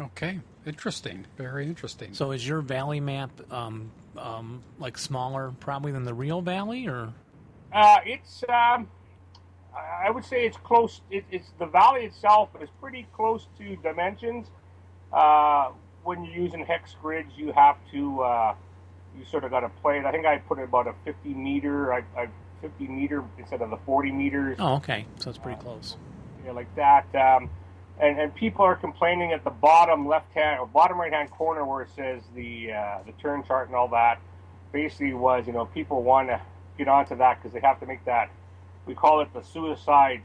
Okay, interesting. Very interesting. So is your valley map um, um, like smaller probably than the real valley, or Uh, it's um, I would say it's close. It, it's the valley itself is pretty close to dimensions. Uh, when you're using hex grids, you have to uh, you sort of got to play it. I think I put it about a 50 meter, I, I 50 meter instead of the 40 meters. oh, okay, so it's pretty close. know, like that. Um, and, and people are complaining at the bottom left hand or bottom right hand corner where it says the uh, the turn chart and all that. Basically, was you know people want to get onto that because they have to make that. We call it the suicide,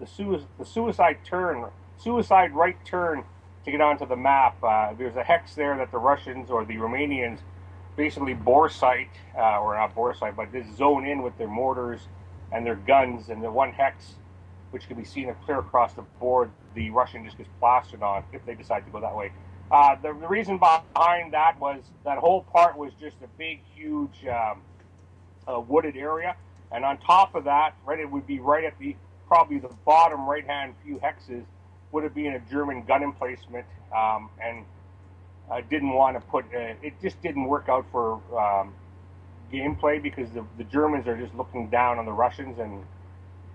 the sui- the suicide turn, suicide right turn to get onto the map. Uh, there's a hex there that the Russians or the Romanians basically bore sight, uh, or not bore sight, but just zone in with their mortars and their guns, and the one hex which can be seen clear across the board, the Russian just gets plastered on if they decide to go that way. Uh, the, the reason behind that was that whole part was just a big, huge um, wooded area, and on top of that, right, it would be right at the probably the bottom right-hand few hexes would have been a German gun emplacement, um, and I didn't want to put uh, it. Just didn't work out for um, gameplay because the, the Germans are just looking down on the Russians and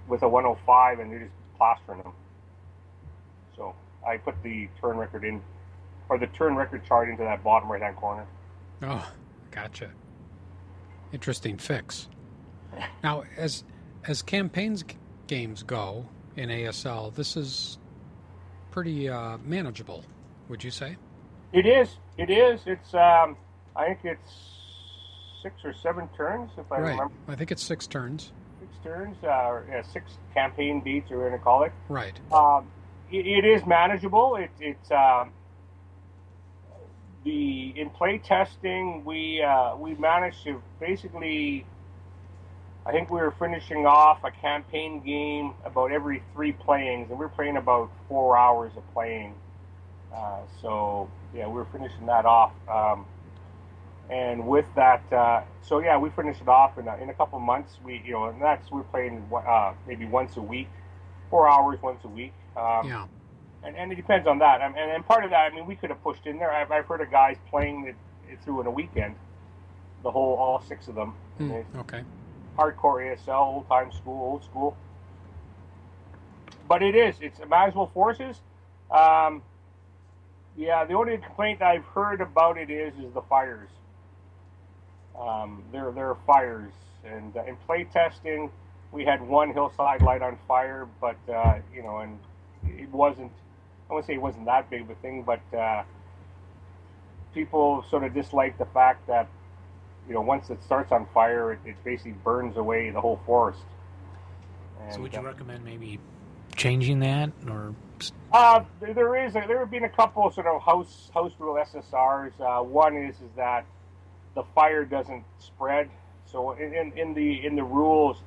with a 105 and they're just plastering them. So I put the turn record in, or the turn record chart into that bottom right hand corner. Oh, gotcha. Interesting fix. Now, as as campaigns games go in ASL, this is pretty uh, manageable. Would you say? It is. It is. It's. Um, I think it's six or seven turns, if I right. remember. I think it's six turns. Six turns, uh, or yeah, six campaign beats, or we're going to call it. Right. Um, it, it is manageable. It, it's um, the in play testing. We uh, we managed to basically. I think we were finishing off a campaign game about every three playings, and we are playing about four hours of playing. Uh, so yeah, we were finishing that off. Um, and with that, uh, so yeah, we finished it off in a, in a couple months. We you know, and that's we're playing uh, maybe once a week, four hours once a week. Um, Yeah. and, and it depends on that. I mean, and, and part of that, I mean, we could have pushed in there. I've, I've heard of guys playing it, it through in a weekend, the whole all six of them. It's Okay. Hardcore ASL, old time school, old school. But it is. It's manageable forces. Um, yeah, the only complaint I've heard about it is is the fires. Um, there there are fires, and uh, in play testing, we had one hillside light on fire, but uh, you know, and it wasn't. I wouldn't say it wasn't that big of a thing, but uh, people sort of dislike the fact that you know, once it starts on fire, it, it basically burns away the whole forest. And, So would you uh, recommend maybe changing that, or uh, there, there is a, there have been a couple sort of house house rule SSRs. Uh, one is is that the fire doesn't spread. So in, in, in the in the rules,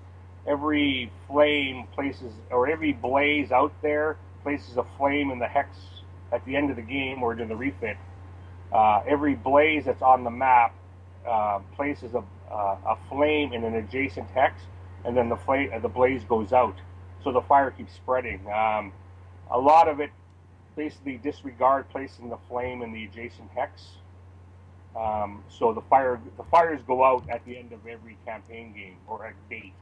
every flame places or every blaze out there places a flame in the hex at the end of the game or in the refit. Uh, every blaze that's on the map uh, places a, uh, a flame in an adjacent hex, and then the flame the blaze goes out. So the fire keeps spreading. Um, a lot of it basically disregard placing the flame in the adjacent hex. Um, so the fire the fires go out at the end of every campaign game or at date.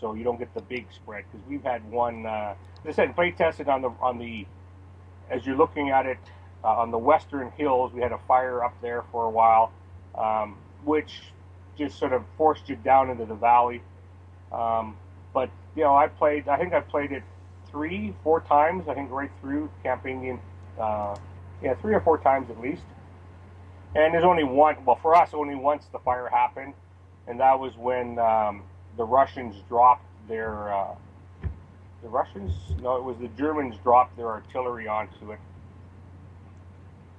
So you don't get the big spread because we've had one. Uh, I said, play tested on the on the as you're looking at it uh, on the western hills. We had a fire up there for a while, um, which just sort of forced you down into the valley. Um, but you know, I played. I think I played it three, four times. I think right through game. Uh, yeah, three or four times at least. And there's only one. Well, for us, only once the fire happened, and that was when um, the Russians dropped their. Uh, the Russians? No, it was the Germans dropped their artillery onto it.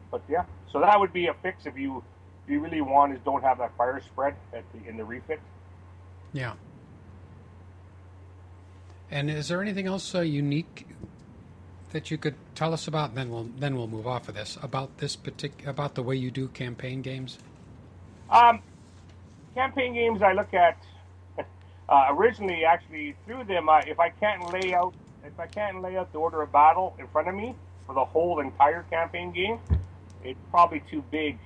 But yeah, so that would be a fix if you you really want is don't have that fire spread at the in the refit. Yeah. And is there anything else uh, unique that you could tell us about? Then we'll then we'll move off of this about this partic- about the way you do campaign games. Um, campaign games I look at uh, originally actually through them. Uh, if I can't lay out if I can't lay out the order of battle in front of me for the whole entire campaign game, it's probably too big.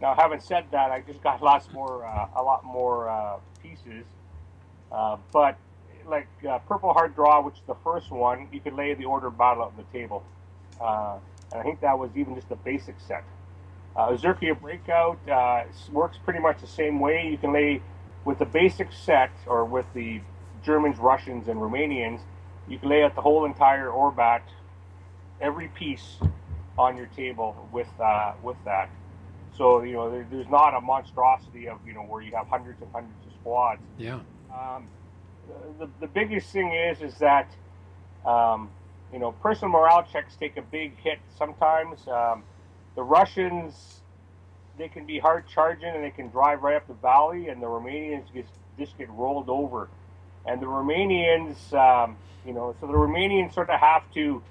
Now, having said that, I just got lots more uh, a lot more uh, pieces, uh, but like uh, Purple Heart Draw, which is the first one, you could lay the order of battle on the table. Uh, and I think that was even just the basic set. Uh, Ozerkia Breakout works pretty much the same way. You can lay with the basic set, or with the Germans, Russians, and Romanians, you can lay out the whole entire Orbat, every piece on your table with with that. So you know there, there's not a monstrosity of you know where you have hundreds and hundreds of squads. Yeah. Um, the, the biggest thing is is that um, you know personal morale checks take a big hit sometimes. Um, the Russians they can be hard charging and they can drive right up the valley, and the Romanians just just get rolled over. And the Romanians, um, you know, so the Romanians sort of have to,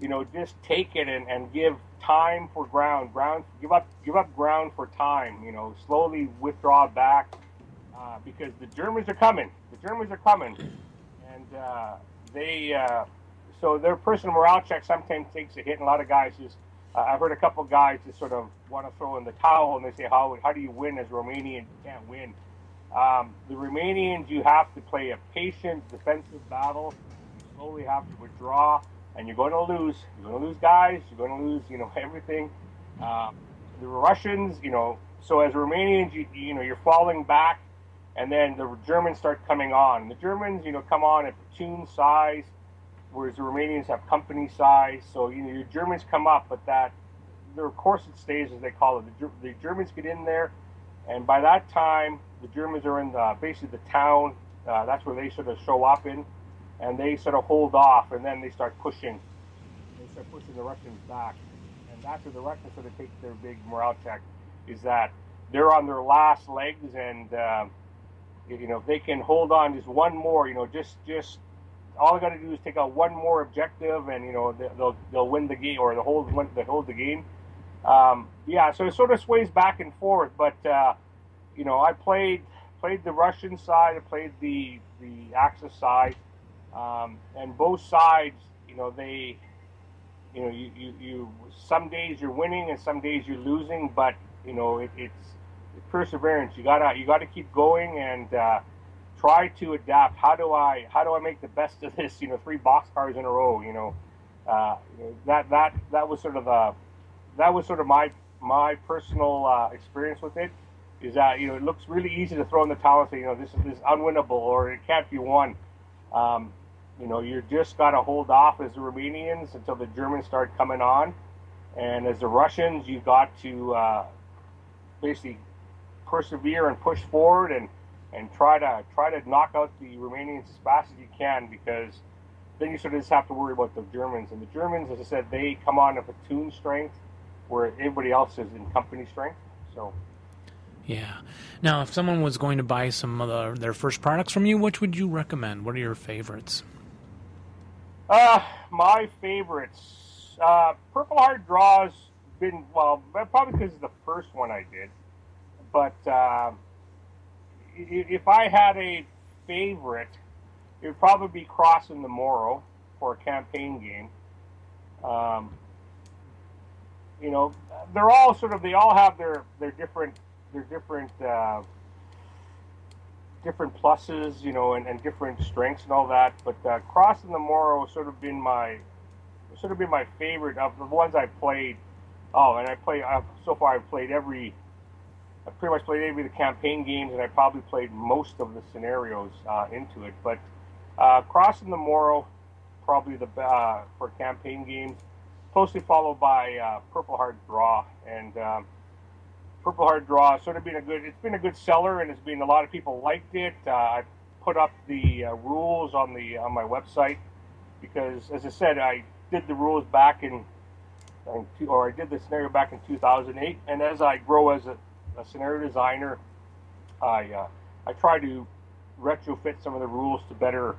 you know, just take it and, and give time for ground, ground, give up, give up ground for time. You know, slowly withdraw back uh, because the Germans are coming. The Germans are coming, and uh, they uh, so their personal morale check sometimes takes a hit. And a lot of guys just uh, I've heard a couple guys just sort of want to throw in the towel and they say how how do you win as Romanian? You can't win. Um, the Romanians, you have to play a patient defensive battle. You slowly have to withdraw, and you're going to lose. You're going to lose guys. You're going to lose, you know, everything. Um, the Russians, you know, so as Romanians, you, you know, you're falling back, and then the Germans start coming on. The Germans, you know, come on at platoon size, whereas the Romanians have company size. So you know, your Germans come up, but that their corset stays, as they call it. The, the Germans get in there, and by that time, the Germans are in the, basically the town. Uh, that's where they sort of show up in, and they sort of hold off, and then they start pushing. They start pushing the Russians back, and that's where the Russians sort of take their big morale check. Is that they're on their last legs, and uh, you know if they can hold on just one more, you know, just just all I got to do is take out one more objective, and you know they'll they'll win the game or they'll hold they hold the game. Um, yeah, so it sort of sways back and forth, but uh, you know I played played the Russian side, I played the the Axis side, um, and both sides, you know they. You know, you, you, you. Some days you're winning, and some days you're losing. But you know, it, it's perseverance. You gotta you gotta keep going and uh, try to adapt. How do I how do I make the best of this? You know, three boxcars in a row. You know, uh, that that that was sort of a that was sort of my my personal uh, experience with it. Is that you know it looks really easy to throw in the towel and say you know this is this is unwinnable or it can't be won. Um, you know, you just got to hold off as the Romanians until the Germans start coming on, and as the Russians, you've got to uh, basically persevere and push forward and and try to try to knock out the Romanians as fast as you can because then you sort of just have to worry about the Germans. And the Germans, as I said, they come on a platoon strength where everybody else is in company strength. So. Yeah. Now, if someone was going to buy some of the, their first products from you, which would you recommend? What are your favorites? Uh, my favorites. Uh, Purple Heart Draws been well, probably because it's the first one I did. But uh, if I had a favorite, it would probably be Crossing the Moro for a campaign game. Um, you know, they're all sort of they all have their their different their different uh, different pluses, you know, and, and different strengths and all that. But uh, Crossing the Moro sort of been my sort of been my favorite of the ones I played. Oh, and I play I've, so far. I've played every. I pretty much played every of the campaign games, and I probably played most of the scenarios uh, into it. But uh, Crossing the Moro, probably the uh, for campaign games, closely followed by uh, Purple Heart Draw, and um, Purple Heart Draw sort of been a good. It's been a good seller, and it's been a lot of people liked it. Uh, I put up the uh, rules on the on my website because, as I said, I did the rules back in, two or I did the scenario back in 2008, and as I grow as a, a scenario designer, I uh, I try to retrofit some of the rules to better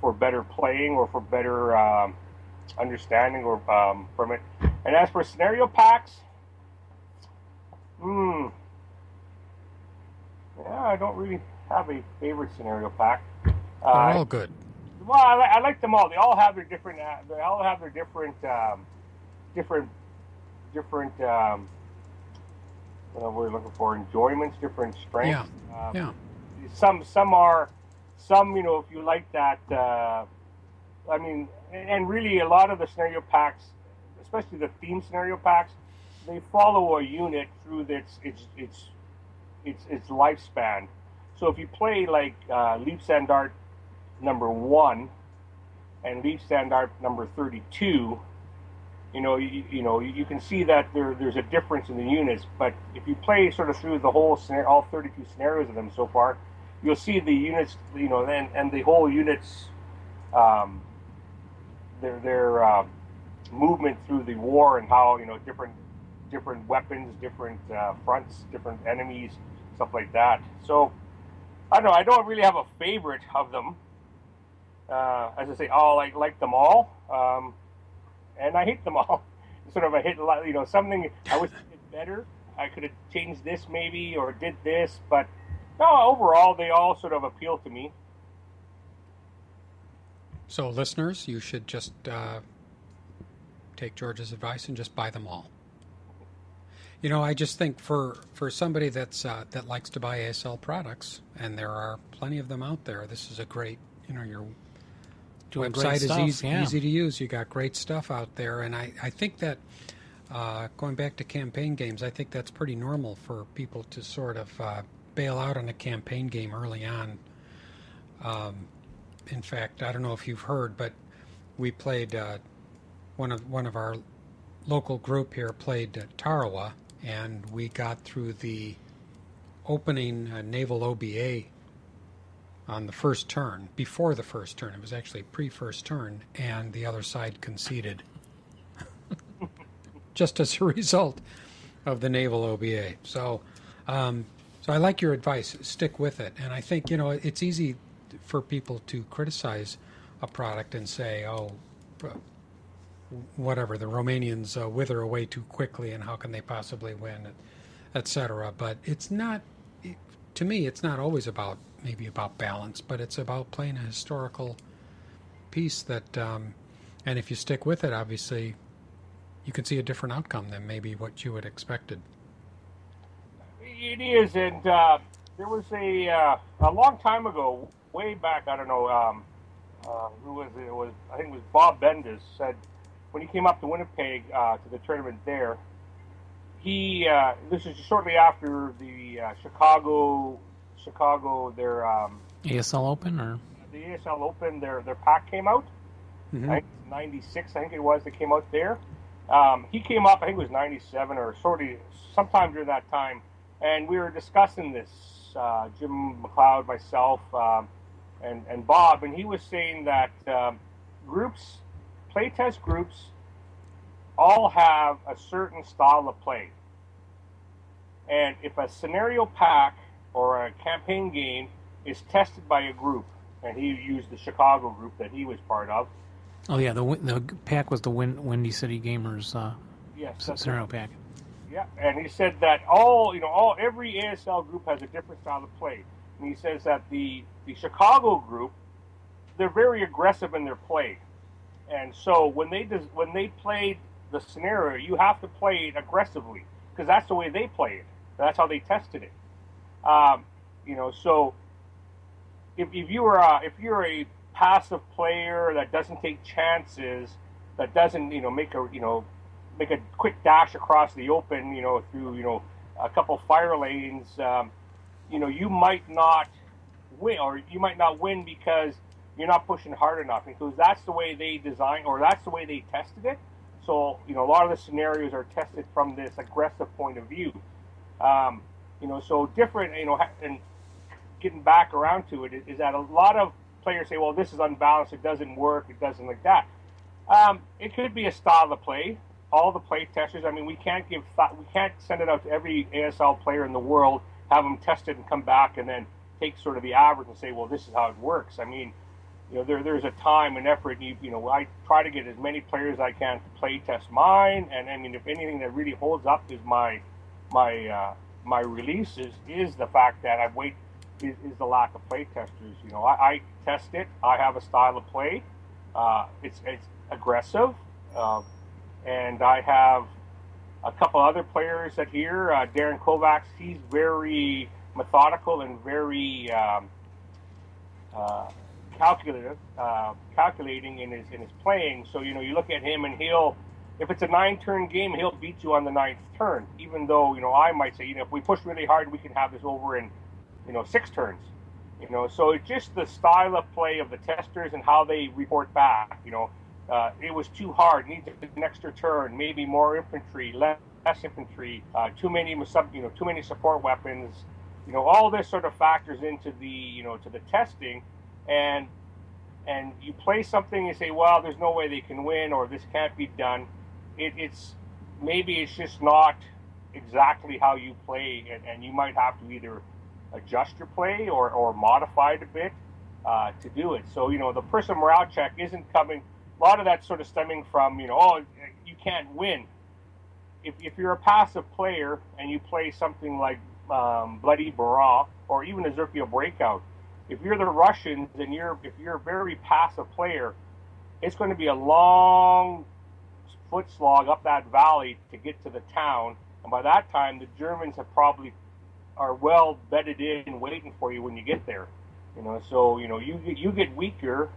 for better playing or for better um, understanding or um, from it. And as for scenario packs, hmm, yeah, I don't really have a favorite scenario pack. They're Uh, all good. well, I, li- I like them all. They all have their different. Uh, they all have their different, um, different, different. Um, what we're looking for enjoyments, different strengths. Um, Yeah. Some some are, some you know if you like that. Uh, I mean, and really a lot of the scenario packs, especially the theme scenario packs, they follow a unit through its its its its its lifespan. So if you play like uh, Leibstandarte number one and Leibstandarte number 32, you know, you, you know, you can see that there, there's a difference in the units. But if you play sort of through the whole scenario, all 32 scenarios of them so far, you'll see the units, you know, and, and the whole units, um, their their uh, movement through the war and how you know different different weapons, different uh, fronts, different enemies, stuff like that. So I don't know. I don't really have a favorite of them. Uh, as I say, oh, I like them all, um, and I hate them all. sort of, I hit a lot. You know, something I wish I did better. I could have changed this maybe, or did this, but no. Overall, they all sort of appeal to me. So, listeners, you should just uh, take George's advice and just buy them all. You know, I just think for for somebody that's uh, that likes to buy ASL products, and there are plenty of them out there. This is a great, you know, your Doing website is easy, yeah. easy to use. You got great stuff out there, and I, I think that uh, going back to campaign games, I think that's pretty normal for people to sort of uh, bail out on a campaign game early on. Um, in fact, I don't know if you've heard, but we played uh, one of one of our local group here played uh, Tarawa, and we got through the opening uh, naval OBA on the first turn. Before the first turn, it was actually pre-first turn, and the other side conceded, just as a result of the naval OBA. So, um, so I like your advice. Stick with it, and I think you know it's easy for people to criticize a product and say, "Oh, whatever the Romanians uh, wither away too quickly, and how can they possibly win, etc." But it's not. To me, it's not always about maybe about balance, but it's about playing a historical piece that, um, and if you stick with it, obviously, you can see a different outcome than maybe what you had expected. It is, and uh, there was a uh, a long time ago, way back. I don't know um, uh, who was it? it? Was I think it was Bob Bendis said when he came up to Winnipeg uh, to the tournament there. He uh, this is shortly after the uh, Chicago Chicago their um, ASL Open or the ASL Open their their pack came out. Mhm. I '96, I think it was that came out there. Um, he came up, I think it was '97 or sort of sometime during that time, and we were discussing this. Uh, Jim McLeod, myself, um, and and Bob, and he was saying that um, groups, playtest groups, all have a certain style of play, and if a scenario pack or a campaign game is tested by a group, and he used the Chicago group that he was part of. oh yeah, the the pack was the Win- Windy City Gamers uh, Yes, scenario pack. Yeah, and he said that all you know, all every ASL group has a different style of play, and he says that the the Chicago group, they're very aggressive in their play, and so when they when they played the scenario, you have to play it aggressively because that's the way they play it. That's how they tested it. Um, you know, so if, if you are a, if you're a passive player that doesn't take chances, that doesn't you know make a you know make a quick dash across the open, you know, through you know a couple fire lanes, um, you know, you might not win, or you might not win because you're not pushing hard enough, because that's the way they design, or that's the way they tested it. So you know, a lot of the scenarios are tested from this aggressive point of view. Um, you know, so different, you know, and getting back around to it is, that a lot of players say, well, this is unbalanced, it doesn't work, it doesn't like that. Um, it could be a style of play. All the play testers. I mean, we can't give thought, we can't send it out to every ASL player in the world, have them test it and come back, and then take sort of the average and say, well, this is how it works. I mean, you know, there there's a time and effort. And you you know, I try to get as many players as I can to play test mine. And I mean, if anything that really holds up is my my uh, my release is is the fact that I wait is, is the lack of play testers. You know, I, I test it. I have a style of play. Uh, it's it's aggressive, uh, and I have a couple other players that here. Uh, Darren Kovacs, he's very methodical and very um, calculative, uh, calculating in his in his playing. So you know, you look at him and he'll, if it's a nine-turn game, he'll beat you on the ninth turn. Even though you know, I might say, you know, if we push really hard, we can have this over in, you know, six turns. You know, so it's just the style of play of the testers and how they report back. You know, uh, it was too hard, needs an extra turn, maybe more infantry, less, less infantry, uh, too many you know, too many support weapons. You know, all this sort of factors into the you know to the testing, and and you play something and say, well, there's no way they can win or this can't be done. It, it's maybe it's just not exactly how you play, and, and you might have to either adjust your play or, or modify it a bit uh, to do it. So, you know, the person morale check isn't coming, a lot of that sort of stemming from, you know, oh, you can't win. If, if you're a passive player and you play something like um, Bloody Barat or even Ozerkia Breakout, if you're the Russians and you're if you're a very passive player, it's going to be a long foot slog up that valley to get to the town. And by that time, the Germans have probably are well bedded in, waiting for you when you get there. You know, so you know you get you get weaker,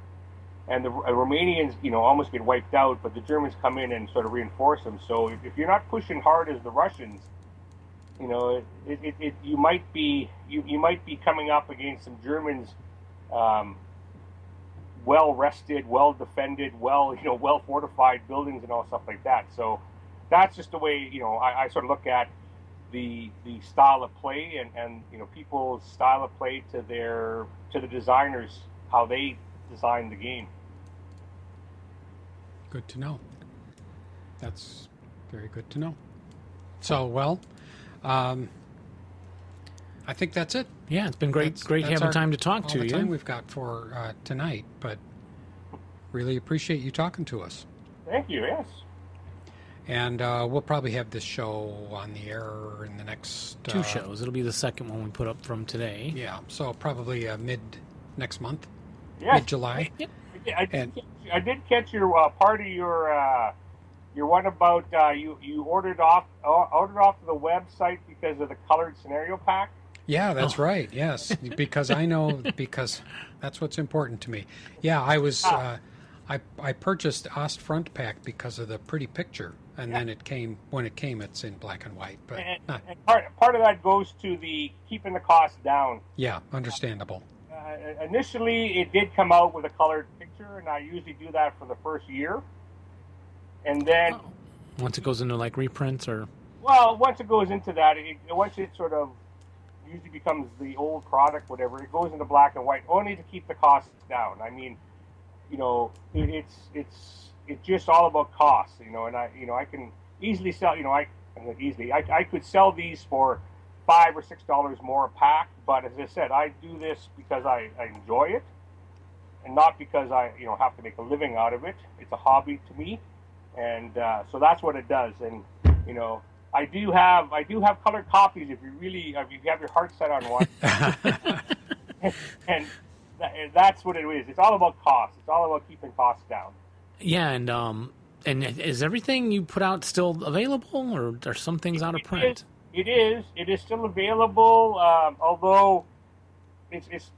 and the uh, Romanians you know almost get wiped out, but the Germans come in and sort of reinforce them. So if, if you're not pushing hard as the Russians, you know, it, it, it, you might be you, you might be coming up against some Germans, um, well rested, well defended, well you know well fortified buildings and all stuff like that. So that's just the way you know I, I sort of look at the the style of play and, and you know people's style of play to their to the designers how they design the game. Good to know. That's very good to know. So well, um, I think that's it. Yeah, it's been great. That's- great that's having our- time to talk all to the you. time we've got for uh, tonight, but really appreciate you talking to us. Thank you. Yes. And uh, we'll probably have this show on the air in the next Two uh, shows. It'll be the second one we put up from today. Yeah, so probably uh, mid next month, Yes. mid July. Yep. I did, And- catch, I did catch your uh, part of your uh, your one about uh, you you ordered off uh, ordered off the website because of the colored scenario pack. Yeah, that's Oh. right. Yes, because I know because that's what's important to me. Yeah, I was uh, I I purchased Ost front pack because of the pretty picture, and then it came when it came, it's in black and white. But And, not, and part part of that goes to the keeping the cost down. yeah, understandable. Uh, initially, it did come out with a colored picture, and I usually do that for the first year. And then, Oh. Once it goes into like reprints or well, once it goes into that, it, once it sort of usually becomes the old product, whatever, it goes into black and white only to keep the costs down. I mean, you know, it, it's it's it's just all about cost, you know. And I, you know, I can easily sell, you know, I easily, I, I could sell these for five or six dollars more a pack. But as I said, I do this because I, I enjoy it, and not because I, you know, have to make a living out of it. It's a hobby to me, and uh, so that's what it does. And you know, I do have I do have colored copies if you really if you have your heart set on one, and that, that's what it is. It's all about cost. It's all about keeping costs down. yeah, and um, and is everything you put out still available, or are some things out of print? is. It is. It is still available. Um, although it's, it's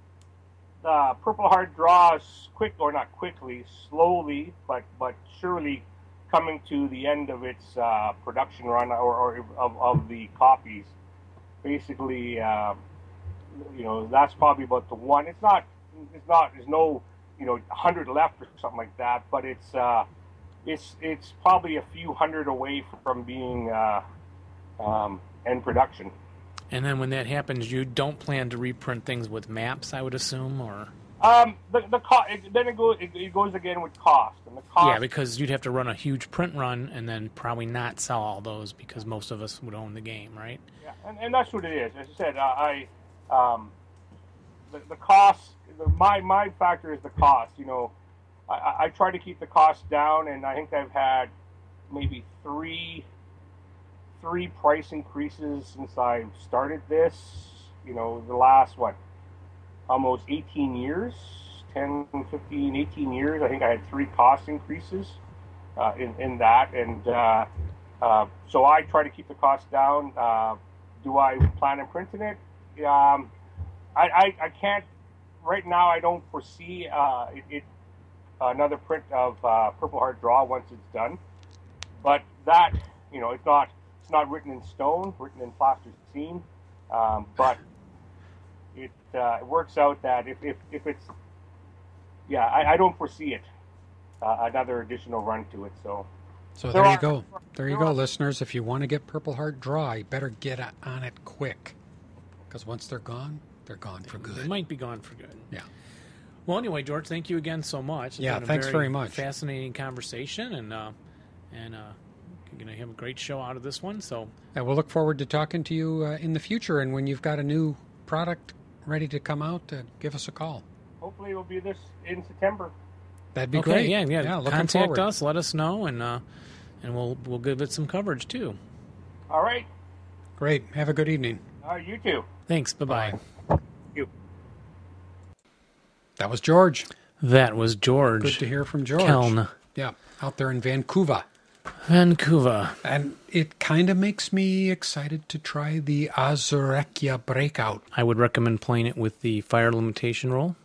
uh, Purple Heart draws quick or not quickly, slowly, but but surely coming to the end of its uh, production run or, or of, of the copies. Basically, um, you know that's probably about the one. It's not. It's not. There's no you know hundred left or something like that. But it's uh, it's it's probably a few hundred away from being. Uh, um, and production. And then when that happens, you don't plan to reprint things with maps, I would assume, or Um, the the co- it, then it goes it, it goes again with cost and the cost. yeah, because you'd have to run a huge print run and then probably not sell all those because most of us would own the game, right? yeah, and, and that's what it is. As I said, uh, I um, the, the cost. The, my my factor is the cost. You know, I- I, I try to keep the cost down, and I think I've had maybe three three price increases since I started this. You know, the last what almost 18 years, 10, 15, 18 years. I think I had three cost increases uh, in in that, and uh, uh, so I try to keep the cost down. Uh, do I plan on printing it? Um, I, I, I can't right now. I don't foresee uh, it, it another print of uh, Purple Heart Draw once it's done. But that you know, it's not it's not written in stone, written in plasticine. Um, but uh, it works out that if, if, if it's yeah, I, I don't foresee it uh, another additional run to it. So So There there, you are- go. There you go, are- listeners. If you want to get Purple Heart Draw, better get a- on it quick. Because once they're gone, they're gone for good. They might be gone for good. Yeah. Well, anyway, George, thank you again so much. It's Yeah, been a thanks very much. Fascinating conversation, and uh, and uh, you're going to have a great show out of this one. So And we'll look forward to talking to you uh, in the future. And when you've got a new product ready to come out, uh, give us a call. hopefully it will be this in September. That'd be okay, great. yeah, yeah. looking Contact forward. us, let us know, and uh, and we'll we'll give it some coverage too. All right. Great. Have a good evening. All right, you too. Thanks. Bye bye. You. That was George. That was George Good to hear from George. Kelln, Yeah, out there in Vancouver. Vancouver. And it kind of makes me excited to try the Ozerkia Breakout. I would recommend playing it with the fire limitation roll,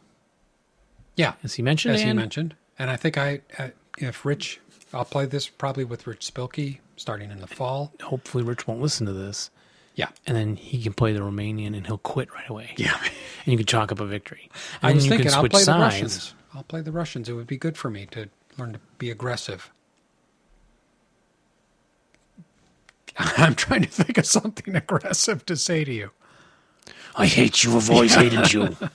Yeah, as he mentioned. as he mentioned. And I think I, uh, if Rich, I'll play this probably with Rich Spilkey starting in the fall. Hopefully, Rich won't listen to this, Yeah. and then he can play the Romanian, and he'll quit right away. Yeah. and you can chalk up a victory. I was you thinking can I'll play the. Russians. I'll play the Russians. It would be good for me to learn to be aggressive. I'm trying to think of something aggressive to say to you. I hate you. I've always hated you.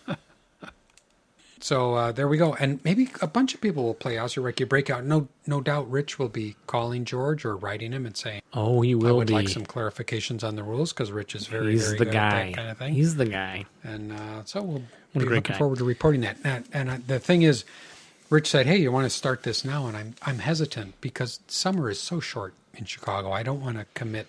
So uh, there we go, and maybe a bunch of people will play Ozerkia Breakout. No, no doubt, Rich will be calling George or writing him and saying, Oh, he "I will would be. like some clarifications on the rules," because Rich is very, He's very the guy. kind of thing. He's the guy. and uh, so we'll a be looking guy. forward to reporting that. And, and uh, the thing is, Rich said, "Hey, you want to start this now?" And I'm I'm hesitant because summer is so short in Chicago. I don't want to commit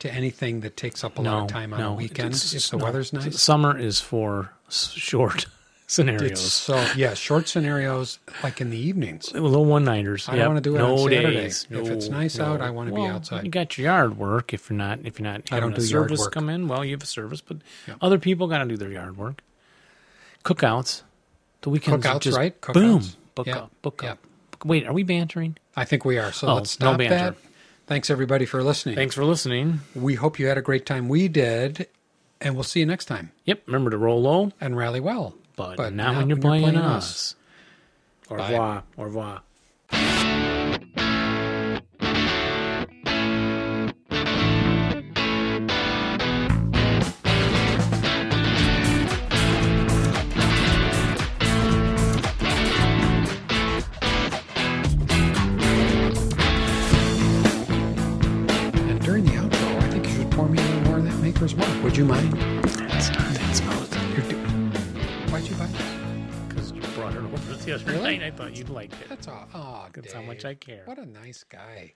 to anything that takes up a lot of time on no. a weekend It's- if the no. weather's nice. Summer is for short scenarios. It's so yeah, short scenarios like in the evenings. little one nighters. I don't wanna do it no on Saturday. days. If it's nice no. out, I wanna be outside. You got your yard work. If you're not, if you're not, I don't do yard service work. come in. Well, you have a service, but Yeah. other people got to do their yard work. Cookouts. The weekends Cookouts, just right? boom. Cookouts. Book Yeah. up. Book up. Wait, are we bantering? I think we are. So Oh, let's no stop banter. that. Thanks everybody for listening. Thanks for listening. We hope you had a great time. We did, and we'll see you next time. Yep. Remember to roll low, And rally well. but, But not not when you're when you're playing, playing us. Au Bye. revoir. Au revoir. Maker's Mark. You mind? That's not that smooth. You're do- Why'd you buy it? Because you brought it over the other Really? night. I thought you'd like it. That's all. Oh, That's how much I care. What a nice guy.